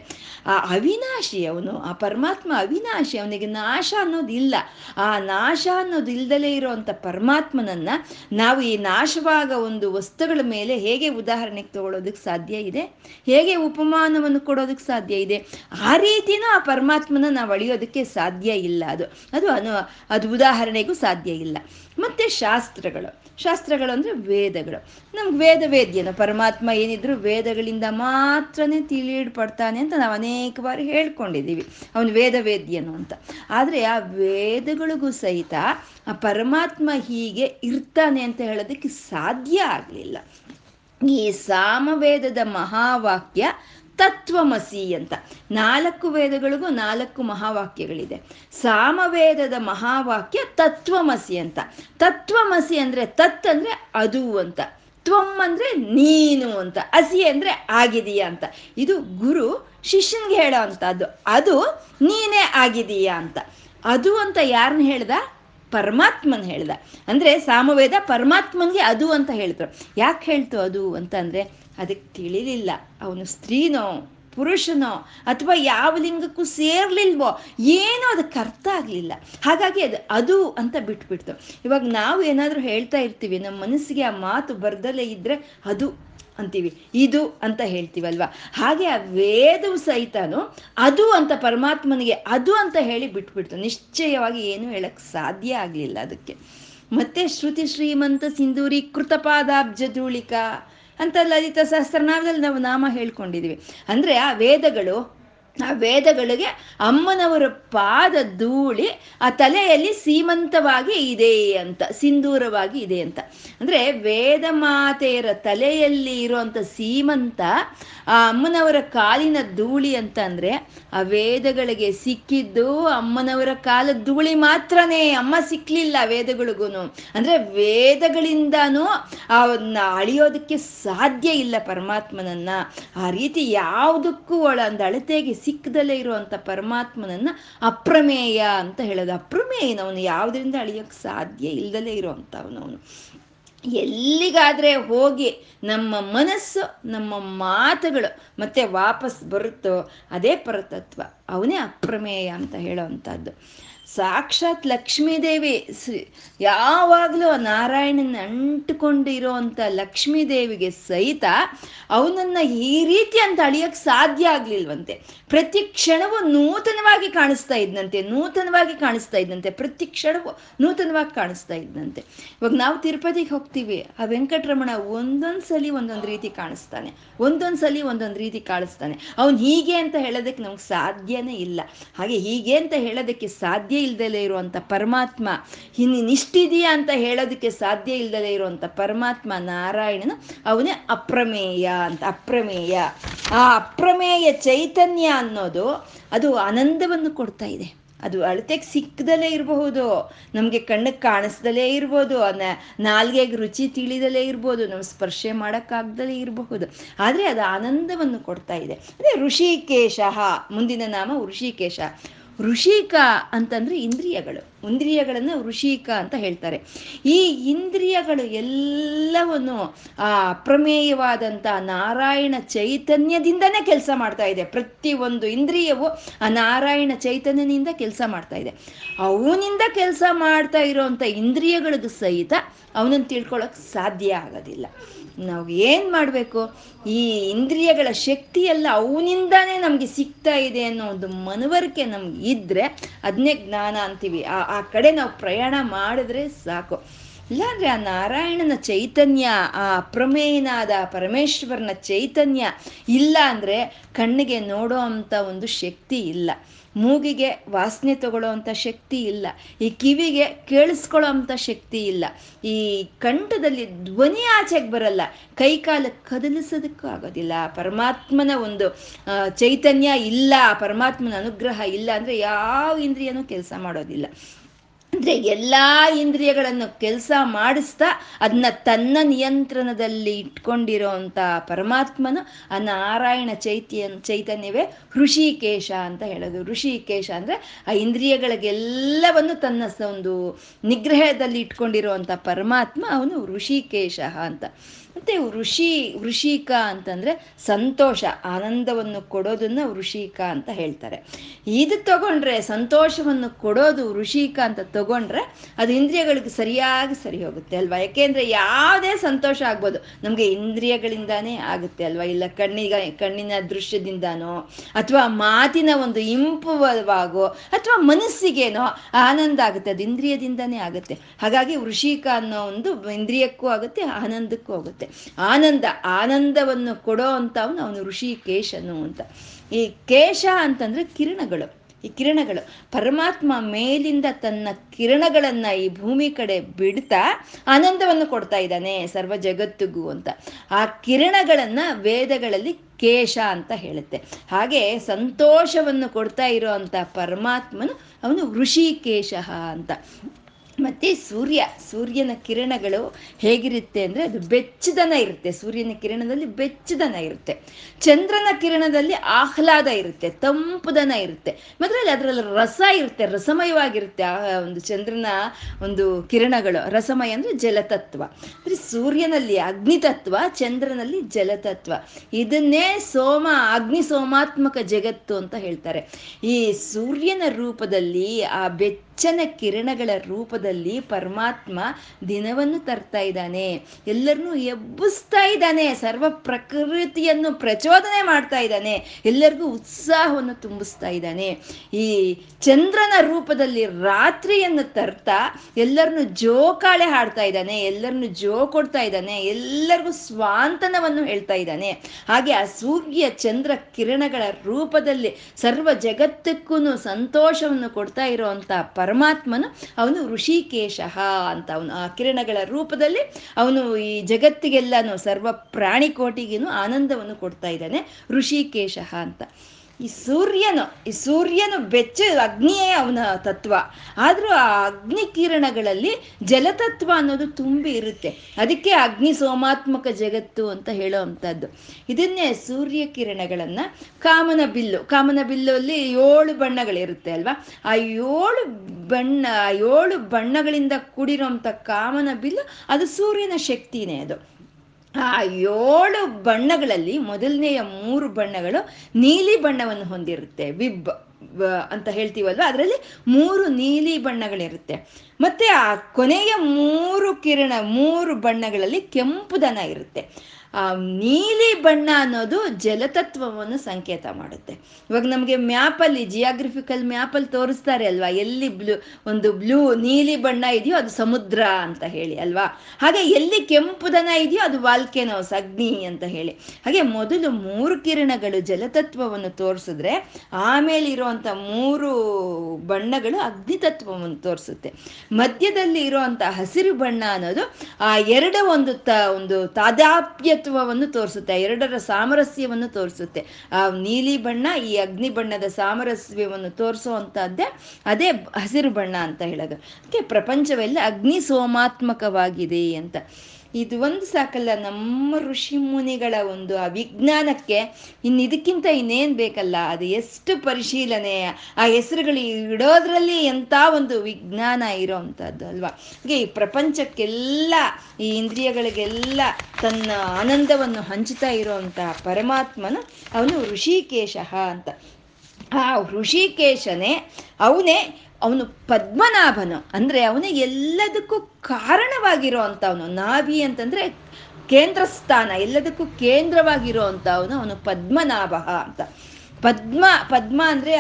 ಆ ಅವಿನಾಶಿ ಅವನು, ಆ ಪರಮಾತ್ಮ ಅವಿನಾಶಿ ಅವನಿಗೆ ನಾಶ ಅನ್ನೋದಿಲ್ಲ. ಆ ನಾಶ ಅನ್ನೋದು ಇಲ್ದಲೇ ಇರೋವಂಥ ಪರಮಾತ್ಮನನ್ನ ನಾವು ಈ ನಾಶವಾಗ ಒಂದು ವಸ್ತುಗಳ ಮೇಲೆ ಹೇಗೆ ಉದಾಹರಣೆಗೆ ತಗೊಳ್ಳೋದಕ್ಕೆ ಸಾಧ್ಯ ಇದೆ? ಹೇಗೆ ಉಪಮಾನವನ್ನು ಕೊಡೋದಕ್ಕೆ ಸಾಧ್ಯ ಇದೆ? ಆ ರೀತಿನೂ ಆ ಪರಮಾತ್ಮನ ನಾವು ಅಳಿಯೋದಕ್ಕೆ ಸಾಧ್ಯ ಇಲ್ಲ ಅದು. ಅದು ಅನು, ಅದು ಉದಾಹರಣೆಗೂ ಸಾಧ್ಯ ಇಲ್ಲ. ಮತ್ತೆ ಶಾಸ್ತ್ರಗಳು. ಶಾಸ್ತ್ರಗಳು ಅಂದರೆ ವೇದಗಳು. ನಮ್ಗೆ ವೇದ ವೇದ್ಯನು ಪರಮಾತ್ಮ ಏನಿದ್ರು ವೇದಗಳಿಂದ ಮಾತ್ರನೇ ತಿಳಿಯಲ್ಪಡ್ತಾನೆ ಅಂತ ನಾವು ಅನೇಕ ಬಾರಿ ಹೇಳ್ಕೊಂಡಿದ್ದೀವಿ ಅವನು ವೇದ ವೇದ್ಯನು ಅಂತ. ಆದರೆ ಆ ವೇದಗಳಿಗೂ ಸಹಿತ ಆ ಪರಮಾತ್ಮ ಹೀಗೆ ಇರ್ತಾನೆ ಅಂತ ಹೇಳೋದಕ್ಕೆ ಸಾಧ್ಯ ಆಗಲಿಲ್ಲ. ಈ ಸಾಮವೇದದ ಮಹಾವಾಕ್ಯ ತತ್ವಮಸಿ ಅಂತ ನಾಲ್ಕು ವೇದಗಳಿಗೂ ನಾಲ್ಕು ಮಹಾವಾಕ್ಯಗಳಿದೆ. ಸಾಮವೇದದ ಮಹಾವಾಕ್ಯ ತತ್ವಮಸಿ ಅಂತ ತತ್ವಮಸಿ ಅಂದ್ರೆ ತತ್ ಅಂದ್ರೆ ಅದು ಅಂತ. ತ್ವಮ್ ಅಂದ್ರೆ ನೀನು ಅಂತ. ಅಸಿ ಅಂದ್ರೆ ಆಗಿದೀಯಾ ಅಂತ. ಇದು ಗುರು ಶಿಷ್ಯನ್ಗೆ ಹೇಳೋ ಅಂತದ್ದು ಅದು ನೀನೇ ಆಗಿದೀಯಾ ಅಂತ. ಅದು ಅಂತ ಯಾರನ್ನ ಹೇಳ್ದ? ಪರಮಾತ್ಮನ್ ಹೇಳ್ದ. ಅಂದ್ರೆ ಸಾಮವೇದ ಪರಮಾತ್ಮನ್ಗೆ ಅದು ಅಂತ ಹೇಳ್ತಾರೆ. ಯಾಕೆ ಹೇಳ್ತು ಅದು ಅಂತ ಅಂದ್ರೆ ಅದಕ್ಕೆ ತಿಳಿಲಿಲ್ಲ. ಅವನು ಸ್ತ್ರೀನೋ, ಪುರುಷನೋ, ಅಥವಾ ಯಾವ ಲಿಂಗಕ್ಕೂ ಸೇರ್ಲಿಲ್ವೋ, ಏನೋ ಅದಕ್ಕೆ ಅರ್ಥ ಆಗಲಿಲ್ಲ. ಹಾಗಾಗಿ ಅದು ಅದು ಅಂತ ಬಿಟ್ಬಿಡ್ತು. ಇವಾಗ ನಾವು ಏನಾದರೂ ಹೇಳ್ತಾ ಇರ್ತೀವಿ, ನಮ್ಮ ಮನಸ್ಸಿಗೆ ಆ ಮಾತು ಬರ್ದಲೇ ಇದ್ರೆ ಅದು ಅಂತೀವಿ, ಇದು ಅಂತ ಹೇಳ್ತೀವಲ್ವ? ಹಾಗೆ ಆ ವೇದವು ಸಹಿತನು ಅದು ಅಂತ ಪರಮಾತ್ಮನಿಗೆ ಅದು ಅಂತ ಹೇಳಿ ಬಿಟ್ಬಿಡ್ತು. ನಿಶ್ಚಯವಾಗಿ ಏನು ಹೇಳಕ್ಕೆ ಸಾಧ್ಯ ಆಗಲಿಲ್ಲ ಅದಕ್ಕೆ. ಮತ್ತೆ ಶ್ರುತಿ ಶ್ರೀಮಂತ ಸಿಂಧೂರಿ ಕೃತಪಾದಾಬ್ಜ ಧೂಳಿಕಾ ಅಂತ ಲಲಿತ ಸಹಸ್ರನಾಮದಲ್ಲಿ ನಾವು ನಾಮ ಹೇಳ್ಕೊಂಡಿದ್ದೀವಿ. ಅಂದರೆ ಆ ವೇದಗಳು ಆ ವೇದಗಳಿಗೆ ಅಮ್ಮನವರ ಪಾದ ಧೂಳಿ ಆ ತಲೆಯಲ್ಲಿ ಸೀಮಂತವಾಗಿ ಇದೆ ಅಂತ ಸಿಂಧೂರವಾಗಿ ಇದೆ ಅಂತ. ಅಂದ್ರೆ ವೇದ ಮಾತೆಯರ ತಲೆಯಲ್ಲಿ ಇರುವಂತ ಸೀಮಂತ ಆ ಅಮ್ಮನವರ ಕಾಲಿನ ಧೂಳಿ ಅಂತ ಅಂದ್ರೆ ಆ ವೇದಗಳಿಗೆ ಸಿಕ್ಕಿದ್ದು ಅಮ್ಮನವರ ಕಾಲ ಧೂಳಿ ಮಾತ್ರನೇ, ಅಮ್ಮ ಸಿಕ್ಲಿಲ್ಲ ವೇದಗಳಿಗೂ ಅಂದ್ರೆ ವೇದಗಳಿಂದನೂ ಅವನ್ನ ಅಳಿಯೋದಕ್ಕೆ ಸಾಧ್ಯ ಇಲ್ಲ ಪರಮಾತ್ಮನನ್ನ. ಆ ರೀತಿ ಯಾವುದಕ್ಕೂ ಒಳ ಒಂದು ಅಳತೆಗೆ ಸಿಕ್ಕದಲ್ಲೇ ಇರುವಂತ ಪರಮಾತ್ಮನನ್ನ ಅಪ್ರಮೇಯ ಅಂತ ಹೇಳೋದು. ಅಪ್ರಮೇಯನವನು ಯಾವುದರಿಂದ ಅಳಿಯೋಕ್ಕೆ ಸಾಧ್ಯ ಇಲ್ದಲೇ ಇರುವಂಥವನವನು ಎಲ್ಲಿಗಾದರೆ ಹೋಗಿ ನಮ್ಮ ಮನಸ್ಸು, ನಮ್ಮ ಮಾತುಗಳು ಮತ್ತೆ ವಾಪಸ್ ಬರುತ್ತೋ ಅದೇ ಪರತತ್ವ. ಅವನೇ ಅಪ್ರಮೇಯ ಅಂತ ಹೇಳೋವಂಥದ್ದು. ಸಾಕ್ಷಾತ್ ಲಕ್ಷ್ಮೀದೇವಿ. ಯಾವಾಗಲೂ ನಾರಾಯಣನ ಅಂಟುಕೊಂಡಿರೋ ಅಂಥ ಲಕ್ಷ್ಮೀದೇವಿಗೆ ಸಹಿತ ಅವನನ್ನ ಈ ರೀತಿ ಅಂತ ಅಳಿಯಕ್ಕೆ ಸಾಧ್ಯ ಆಗ್ಲಿಲ್ವಂತೆ. ಪ್ರತಿ ಕ್ಷಣವೂ ನೂತನವಾಗಿ ಕಾಣಿಸ್ತಾ ಇದ್ದಂತೆ ನೂತನವಾಗಿ ಕಾಣಿಸ್ತಾ ಇದ್ದಂತೆ ಪ್ರತಿ ಕ್ಷಣವೂ ನೂತನವಾಗಿ ಕಾಣಿಸ್ತಾ ಇದ್ದಂತೆ ಇವಾಗ ನಾವು ತಿರುಪತಿಗೆ ಹೋಗ್ತೀವಿ, ಆ ವೆಂಕಟರಮಣ ಒಂದೊಂದ್ಸಲಿ ಒಂದೊಂದು ರೀತಿ ಕಾಣಿಸ್ತಾನೆ ಒಂದೊಂದ್ಸಲಿ ಒಂದೊಂದು ರೀತಿ ಕಾಣಿಸ್ತಾನೆ. ಅವನು ಹೀಗೆ ಅಂತ ಹೇಳೋದಕ್ಕೆ ನಮ್ಗೆ ಸಾಧ್ಯನೇ ಇಲ್ಲ. ಹಾಗೆ ಹೀಗೆ ಅಂತ ಹೇಳೋದಕ್ಕೆ ಸಾಧ್ಯ ಇಲ್ದಲೇ ಇರುವಂತ ಪರಮಾತ್ಮ ಇಷ್ಟಿದೆಯಾ ಅಂತ ಹೇಳೋದಕ್ಕೆ ಸಾಧ್ಯ ಇಲ್ದಲೇ ಇರುವಂತ ಪರಮಾತ್ಮ ನಾರಾಯಣನು ಅವನೇ ಅಪ್ರಮೇಯ ಅಂತ, ಅಪ್ರಮೇಯ. ಆ ಅಪ್ರಮೇಯ ಚೈತನ್ಯ ಅನ್ನೋದು ಅದು ಆನಂದವನ್ನು ಕೊಡ್ತಾ ಇದೆ. ಅದು ಅಳತೆಗೆ ಸಿಕ್ಕದಲ್ಲೇ ಇರಬಹುದು, ನಮಗೆ ಕಣ್ಣಿಗೆ ಕಾಣಿಸ್ದಲೇ ಇರ್ಬೋದು ನಾಲ್ಗೆಗೆ ರುಚಿ ತಿಳಿದಲೇ ಇರ್ಬೋದು ನಮ್ಮ ಸ್ಪರ್ಶೆ ಮಾಡೋಕ್ಕಾಗ್ದಲೇ ಇರಬಹುದು. ಆದರೆ ಅದು ಆನಂದವನ್ನು ಕೊಡ್ತಾ ಇದೆ. ಅದೇ ಋಷಿಕೇಶ, ಮುಂದಿನ ನಾಮ ಋಷಿಕೇಶ. ಋಷಿಕ ಅಂತಂದ್ರೆ ಇಂದ್ರಿಯಗಳು. ಇಂದ್ರಿಯಗಳನ್ನು ಋಷಿಕ ಅಂತ ಹೇಳ್ತಾರೆ. ಈ ಇಂದ್ರಿಯಗಳು ಎಲ್ಲವನ್ನು, ಆ ಅಪ್ರಮೇಯವಾದಂಥ ನಾರಾಯಣ ಚೈತನ್ಯದಿಂದನೇ ಕೆಲಸ ಮಾಡ್ತಾ ಇದೆ. ಪ್ರತಿ ಒಂದು ಇಂದ್ರಿಯವು ಆ ನಾರಾಯಣ ಚೈತನ್ಯನಿಂದ ಕೆಲಸ ಮಾಡ್ತಾ ಇದೆ. ಅವನಿಂದ ಕೆಲಸ ಮಾಡ್ತಾ ಇರೋವಂಥ ಇಂದ್ರಿಯಗಳಿಗೂ ಸಹಿತ ಅವನನ್ನು ತಿಳ್ಕೊಳಕ್ ಸಾಧ್ಯ ಆಗೋದಿಲ್ಲ. ನಾವು ಏನು ಮಾಡಬೇಕು ಈ ಇಂದ್ರಿಯಗಳ ಶಕ್ತಿ ಎಲ್ಲ ಅವನಿಂದಾನೇ ನಮಗೆ ಸಿಗ್ತಾ ಇದೆ ಅನ್ನೋ ಒಂದು ಮನವರಿಕೆ ನಮ್ಗೆ ಇದ್ರೆ ಅದನ್ನೇ ಜ್ಞಾನ ಅಂತೀವಿ. ಆ ಆ ಕಡೆ ನಾವು ಪ್ರಯಾಣ ಮಾಡಿದ್ರೆ ಸಾಕು. ಇಲ್ಲಾಂದ್ರೆ ಆ ನಾರಾಯಣನ ಚೈತನ್ಯ, ಆ ಅಪ್ರಮೇಯನಾದ ಪರಮೇಶ್ವರನ ಚೈತನ್ಯ ಇಲ್ಲ ಅಂದ್ರೆ ಕಣ್ಣಿಗೆ ನೋಡೋ ಅಂತ ಒಂದು ಶಕ್ತಿ ಇಲ್ಲ. ಮೂಗಿಗೆ ವಾಸನೆ ತಗೊಳ್ಳೋ ಅಂಥ ಶಕ್ತಿ ಇಲ್ಲ. ಈ ಕಿವಿಗೆ ಕೇಳಿಸ್ಕೊಳ್ಳೋ ಅಂಥ ಶಕ್ತಿ ಇಲ್ಲ. ಈ ಕಂಠದಲ್ಲಿ ಧ್ವನಿ ಆಚೆಗೆ ಬರಲ್ಲ. ಕೈ ಕಾಲ ಕದಲಿಸೋದಕ್ಕೂ ಆಗೋದಿಲ್ಲ. ಪರಮಾತ್ಮನ ಒಂದು ಚೈತನ್ಯ ಇಲ್ಲ, ಪರಮಾತ್ಮನ ಅನುಗ್ರಹ ಇಲ್ಲ ಅಂದ್ರೆ ಯಾವ ಇಂದ್ರಿಯನೂ ಕೆಲಸ ಮಾಡೋದಿಲ್ಲ. ಅಂದ್ರೆ ಎಲ್ಲಾ ಇಂದ್ರಿಯಗಳನ್ನು ಕೆಲಸ ಮಾಡಿಸ್ತಾ ಅದನ್ನ ತನ್ನ ನಿಯಂತ್ರಣದಲ್ಲಿ ಇಟ್ಕೊಂಡಿರೋ ಅಂತ ಪರಮಾತ್ಮನ ಆ ನಾರಾಯಣ ಚೈತ್ಯ ಚೈತನ್ಯವೇ ಋಷಿಕೇಶ ಅಂತ ಹೇಳೋದು. ಋಷಿಕೇಶ ಅಂದ್ರೆ ಆ ಇಂದ್ರಿಯಗಳಿಗೆಲ್ಲವನ್ನು ತನ್ನ ಒಂದು ನಿಗ್ರಹದಲ್ಲಿ ಇಟ್ಕೊಂಡಿರುವಂತ ಪರಮಾತ್ಮ ಅವನು ಋಷಿಕೇಶ ಅಂತ. ಮತ್ತೆ ಋಷಿ ಋಷಿಕ ಅಂತಂದ್ರೆ ಸಂತೋಷ, ಆನಂದವನ್ನು ಕೊಡೋದನ್ನ ಋಷಿಕ ಅಂತ ಹೇಳ್ತಾರೆ. ಇದು ತಗೊಂಡ್ರೆ, ಸಂತೋಷವನ್ನು ಕೊಡೋದು ಋಷಿಕ ಅಂತ ತಗೊಂಡ್ರೆ ಅದು ಇಂದ್ರಿಯಗಳಿಗೆ ಸರಿಯಾಗಿ ಸರಿ ಹೋಗುತ್ತೆ ಅಲ್ವಾ? ಯಾಕೆಂದ್ರೆ ಯಾವುದೇ ಸಂತೋಷ ಆಗ್ಬೋದು. ನಮ್ಗೆ ಇಂದ್ರಿಯಗಳಿಂದಾನೇ ಆಗುತ್ತೆ ಅಲ್ವಾ? ಇಲ್ಲ ಕಣ್ಣಿಗ, ಕಣ್ಣಿನ ದೃಶ್ಯದಿಂದಾನೋ, ಅಥವಾ ಮಾತಿನ ಒಂದು ಇಂಪುವಾಗೋ ಅಥವಾ ಮನಸ್ಸಿಗೇನೋ ಆನಂದ ಆಗುತ್ತೆ. ಅದು ಇಂದ್ರಿಯದಿಂದಾನೇ ಆಗುತ್ತೆ. ಹಾಗಾಗಿ ಋಷಿಕ ಅನ್ನೋ ಒಂದು ಇಂದ್ರಿಯಕ್ಕೂ ಆಗುತ್ತೆ, ಆನಂದಕ್ಕೂ ಆಗುತ್ತೆ. ಆನಂದ, ಆನಂದವನ್ನು ಕೊಡೋ ಅಂತವನು ಅವನು ಋಷಿ ಕೇಶನು ಅಂತ. ಈ ಕೇಶ ಅಂತಂದ್ರೆ ಕಿರಣಗಳು. ಈ ಕಿರಣಗಳು. ಪರಮಾತ್ಮ ಮೇಲಿಂದ ತನ್ನ ಕಿರಣಗಳನ್ನ ಈ ಭೂಮಿ ಕಡೆ ಬಿಡ್ತಾ ಆನಂದವನ್ನು ಕೊಡ್ತಾ ಇದ್ದಾನೆ ಸರ್ವ ಜಗತ್ತಿಗೂ ಅಂತ. ಆ ಕಿರಣಗಳನ್ನ ವೇದಗಳಲ್ಲಿ ಕೇಶ ಅಂತ ಹೇಳುತ್ತೆ. ಹಾಗೆ ಸಂತೋಷವನ್ನು ಕೊಡ್ತಾ ಇರೋ ಅಂತ ಪರಮಾತ್ಮನು ಅವನು ಋಷಿಕೇಶ ಅಂತ. ಮತ್ತೆ ಸೂರ್ಯ, ಸೂರ್ಯನ ಕಿರಣಗಳು ಹೇಗಿರುತ್ತೆ ಅಂದ್ರೆ ಅದು ಬೆಚ್ಚದನ ಇರುತ್ತೆ. ಸೂರ್ಯನ ಕಿರಣದಲ್ಲಿ ಬೆಚ್ಚದನ ಇರುತ್ತೆ. ಚಂದ್ರನ ಕಿರಣದಲ್ಲಿ ಆಹ್ಲಾದ ಇರುತ್ತೆ, ತಂಪುದನ ಇರುತ್ತೆ. ಮತ್ತೆ ಅದರಲ್ಲಿ ರಸ ಇರುತ್ತೆ, ರಸಮಯವಾಗಿರುತ್ತೆ ಆ ಒಂದು ಚಂದ್ರನ ಒಂದು ಕಿರಣಗಳು. ರಸಮಯ ಅಂದ್ರೆ ಜಲತತ್ವ. ಅಂದ್ರೆ ಸೂರ್ಯನಲ್ಲಿ ಅಗ್ನಿತತ್ವ, ಚಂದ್ರನಲ್ಲಿ ಜಲತತ್ವ. ಇದನ್ನೇ ಸೋಮ, ಅಗ್ನಿ ಸೋಮಾತ್ಮಕ ಜಗತ್ತು ಅಂತ ಹೇಳ್ತಾರೆ. ಈ ಸೂರ್ಯನ ರೂಪದಲ್ಲಿ ಆ ಬೆಚ್ಚನ ಕಿರಣಗಳ ರೂಪದಲ್ಲಿ ಪರಮಾತ್ಮ ದಿನವನ್ನು ತರ್ತಾ ಇದ್ದಾನೆ. ಎಲ್ಲರನ್ನೂ ಎಬ್ಬಿಸ್ತಾ ಇದ್ದಾನೆ. ಸರ್ವ ಪ್ರಕೃತಿಯನ್ನು ಪ್ರಚೋದನೆ ಮಾಡ್ತಾ ಇದ್ದಾನೆ. ಎಲ್ಲರಿಗೂ ಉತ್ಸಾಹವನ್ನು ತುಂಬಿಸ್ತಾ ಇದ್ದಾನೆ. ಈ ಚಂದ್ರನ ರೂಪದಲ್ಲಿ ರಾತ್ರಿಯನ್ನು ತರ್ತಾ ಎಲ್ಲರನ್ನು ಜೋಕಾಳೆ ಹಾಡ್ತಾ ಇದ್ದಾನೆ. ಎಲ್ಲರನ್ನು ಜೋ ಕೊಡ್ತಾ ಇದ್ದಾನೆ. ಎಲ್ಲರಿಗೂ ಸ್ವಾಂತನವನ್ನು ಹೇಳ್ತಾ ಇದ್ದಾನೆ. ಹಾಗೆ ಆ ಸೂರ್ಯ ಚಂದ್ರ ಕಿರಣಗಳ ರೂಪದಲ್ಲಿ ಸರ್ವ ಜಗತ್ತಕ್ಕೂ ಸಂತೋಷವನ್ನು ಕೊಡ್ತಾ ಇರುವಂತ ಪರಮಾತ್ಮನು ಅವನು ಋಷಿಕೇಶ ಅಂತ ಅವನು ಆ ಕಿರಣಗಳ ರೂಪದಲ್ಲಿ ಅವನು ಈ ಜಗತ್ತಿಗೆಲ್ಲಾನು ಸರ್ವ ಪ್ರಾಣಿ ಪ್ರಾಣಿಕೋಟಿಗೇನು ಆನಂದವನ್ನು ಕೊಡ್ತಾ ಇದ್ದಾನೆ ಋಷಿಕೇಶ ಅಂತ. ಈ ಸೂರ್ಯನು ಈ ಸೂರ್ಯನು ಬೆಚ್ಚ ಅಗ್ನಿಯೇ ಅವನ ತತ್ವ. ಆದರೂ ಆ ಅಗ್ನಿ ಕಿರಣಗಳಲ್ಲಿ ಜಲತತ್ವ ಅನ್ನೋದು ತುಂಬಿ ಇರುತ್ತೆ. ಅದಕ್ಕೆ ಅಗ್ನಿ ಸೋಮಾತ್ಮಕ ಜಗತ್ತು ಅಂತ ಹೇಳೋ ಅಂಥದ್ದು ಇದನ್ನೇ ಸೂರ್ಯ ಕಿರಣಗಳನ್ನು ಕಾಮನ ಬಿಲ್ಲು. ಕಾಮನ ಬಿಲ್ಲಲ್ಲಿ ಏಳು ಬಣ್ಣಗಳಿರುತ್ತೆ ಅಲ್ವಾ? ಆ ಏಳು ಬಣ್ಣ ಏಳು ಬಣ್ಣಗಳಿಂದ ಕೂಡಿರೋಂಥ ಕಾಮನ ಬಿಲ್ಲು ಅದು ಸೂರ್ಯನ ಶಕ್ತಿನೇ ಅದು. ಆ ಏಳು ಬಣ್ಣಗಳಲ್ಲಿ ಮೊದಲನೆಯ ಮೂರು ಬಣ್ಣಗಳು ನೀಲಿ ಬಣ್ಣವನ್ನು ಹೊಂದಿರುತ್ತೆ, ವಿಬ್ ಅಂತ ಹೇಳ್ತೀವಲ್ವ? ಅದರಲ್ಲಿ ಮೂರು ನೀಲಿ ಬಣ್ಣಗಳಿರುತ್ತೆ. ಮತ್ತೆ ಆ ಕೊನೆಯ ಮೂರು ಕಿರಣ, ಮೂರು ಬಣ್ಣಗಳಲ್ಲಿ ಕೆಂಪು ದನ ಇರುತ್ತೆ. ನೀಲಿ ಬಣ್ಣ ಅನ್ನೋದು ಜಲತತ್ವವನ್ನು ಸಂಕೇತ ಮಾಡುತ್ತೆ. ಇವಾಗ ನಮಗೆ ಮ್ಯಾಪಲ್ಲಿ ಜಿಯಾಗ್ರಫಿಕಲ್ ಮ್ಯಾಪಲ್ಲಿ ತೋರಿಸ್ತಾರೆ ಅಲ್ವಾ? ಎಲ್ಲಿ ಬ್ಲೂ, ಒಂದು ಬ್ಲೂ, ನೀಲಿ ಬಣ್ಣ ಇದೆಯೋ ಅದು ಸಮುದ್ರ ಅಂತ ಹೇಳಿ ಅಲ್ವಾ? ಹಾಗೆ ಎಲ್ಲಿ ಕೆಂಪು ದನ ಇದೆಯೋ ಅದು ವಾಲ್ಕೆನೋಸ್ ಅಗ್ನಿ ಅಂತ ಹೇಳಿ. ಹಾಗೆ ಮೊದಲು ಮೂರು ಕಿರಣಗಳು ಜಲತತ್ವವನ್ನು ತೋರಿಸಿದ್ರೆ ಆಮೇಲೆ ಇರುವಂತ ಮೂರು ಬಣ್ಣಗಳು ಅಗ್ನಿ ತತ್ವವನ್ನು ತೋರಿಸುತ್ತೆ. ಮಧ್ಯದಲ್ಲಿ ಇರುವಂತ ಹಸಿರು ಬಣ್ಣ ಅನ್ನೋದು, ಆ, ಎರಡು ಒಂದು ತ, ಒಂದು ತಾದಾಪ್ಯತ್ವವನ್ನು ತೋರಿಸುತ್ತೆ, ಎರಡರ ಸಾಮರಸ್ಯವನ್ನು ತೋರಿಸುತ್ತೆ. ಆ, ನೀಲಿ ಬಣ್ಣ ಈ ಅಗ್ನಿ ಬಣ್ಣದ ಸಾಮರಸ್ಯವನ್ನು ತೋರಿಸುವಂತಹದ್ದೇ ಅದೇ ಹಸಿರು ಬಣ್ಣ ಅಂತ ಹೇಳೋದು. ಅದಕ್ಕೆ ಪ್ರಪಂಚವೆಲ್ಲ ಅಗ್ನಿ ಸೋಮಾತ್ಮಕವಾಗಿದೆ ಅಂತ. ಇದು ಒಂದು ಸಾಕಲ್ಲ, ನಮ್ಮ ಋಷಿ ಮುನಿಗಳ ಒಂದು ಆ ವಿಜ್ಞಾನಕ್ಕೆ ಇನ್ನು ಇದಕ್ಕಿಂತ ಇನ್ನೇನು ಬೇಕಲ್ಲ, ಅದು ಎಷ್ಟು ಪರಿಶೀಲನೆ, ಆ ಹೆಸರುಗಳು ಇಡೋದ್ರಲ್ಲಿ ಎಂಥ ಒಂದು ವಿಜ್ಞಾನ ಇರೋವಂಥದ್ದು ಅಲ್ವಾ? ಹಾಗೆ ಈ ಪ್ರಪಂಚಕ್ಕೆಲ್ಲ, ಈ ಇಂದ್ರಿಯಗಳಿಗೆಲ್ಲ ತನ್ನ ಆನಂದವನ್ನು ಹಂಚುತ್ತಾ ಇರೋವಂಥ ಪರಮಾತ್ಮನು ಅವನು ಋಷಿಕೇಶ ಅಂತ. ಆ ಋಷಿಕೇಶನೇ ಅವನೇ ಅವನು ಪದ್ಮನಾಭನು. ಅಂದ್ರೆ ಅವನು ಎಲ್ಲದಕ್ಕೂ ಕಾರಣವಾಗಿರೋ ಅವನು ನಾಭಿ ಅಂತಂದ್ರೆ ಕೇಂದ್ರ ಸ್ಥಾನ, ಎಲ್ಲದಕ್ಕೂ ಕೇಂದ್ರವಾಗಿರೋ ಅವನು ಪದ್ಮನಾಭ ಅಂತ. ಪದ್ಮ ಪದ್ಮ ಅಂದ್ರೆ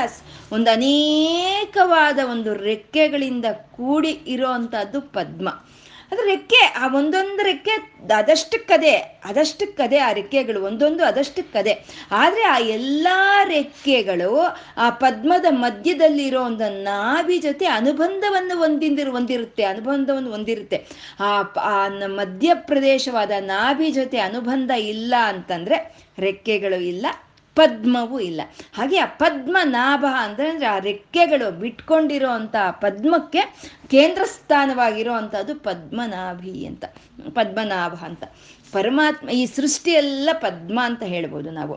ಒಂದು ಅನೇಕವಾದ ಒಂದು ರೆಕ್ಕೆಗಳಿಂದ ಕೂಡಿ ಇರೋ ಅಂಥದ್ದು ಪದ್ಮ. ಅದು ರೆಕ್ಕೆ, ಆ ಒಂದೊಂದು ರೆಕ್ಕೆ ಅದಷ್ಟಕ್ಕದೇ ಅದಷ್ಟಕ್ಕದೇ ಆ ರೆಕ್ಕೆಗಳು ಒಂದೊಂದು ಅದಷ್ಟಕ್ಕದೇ ಆದರೆ ಆ ಎಲ್ಲ ರೆಕ್ಕೆಗಳು ಆ ಪದ್ಮದ ಮಧ್ಯದಲ್ಲಿರೋ ಒಂದು ನಾಭಿ ಜೊತೆ ಅನುಬಂಧವನ್ನು ಹೊಂದಿಂದಿರು, ಹೊಂದಿರುತ್ತೆ, ಅನುಬಂಧವನ್ನು ಹೊಂದಿರುತ್ತೆ. ಆ ಆ ಮಧ್ಯಪ್ರದೇಶವಾದ ನಾಭಿ ಜೊತೆ ಅನುಬಂಧ ಇಲ್ಲ ಅಂತಂದ್ರೆ ರೆಕ್ಕೆಗಳು ಇಲ್ಲ. ಪದ್ಮವೂ ಇಲ್ಲ. ಹಾಗೆ ಆ ಪದ್ಮನಾಭ ಅಂದ್ರೆ ಅಂದ್ರೆ ಆ ರೆಕ್ಕೆಗಳು ಬಿಟ್ಕೊಂಡಿರೋ ಅಂತ ಪದ್ಮಕ್ಕೆ ಕೇಂದ್ರ ಸ್ಥಾನವಾಗಿರೋ ಅಂಥದ್ದು ಪದ್ಮನಾಭಿ ಅಂತ, ಪದ್ಮನಾಭ ಅಂತ. ಪರಮಾತ್ಮ ಈ ಸೃಷ್ಟಿಯೆಲ್ಲ ಪದ್ಮ ಅಂತ ಹೇಳ್ಬೋದು ನಾವು.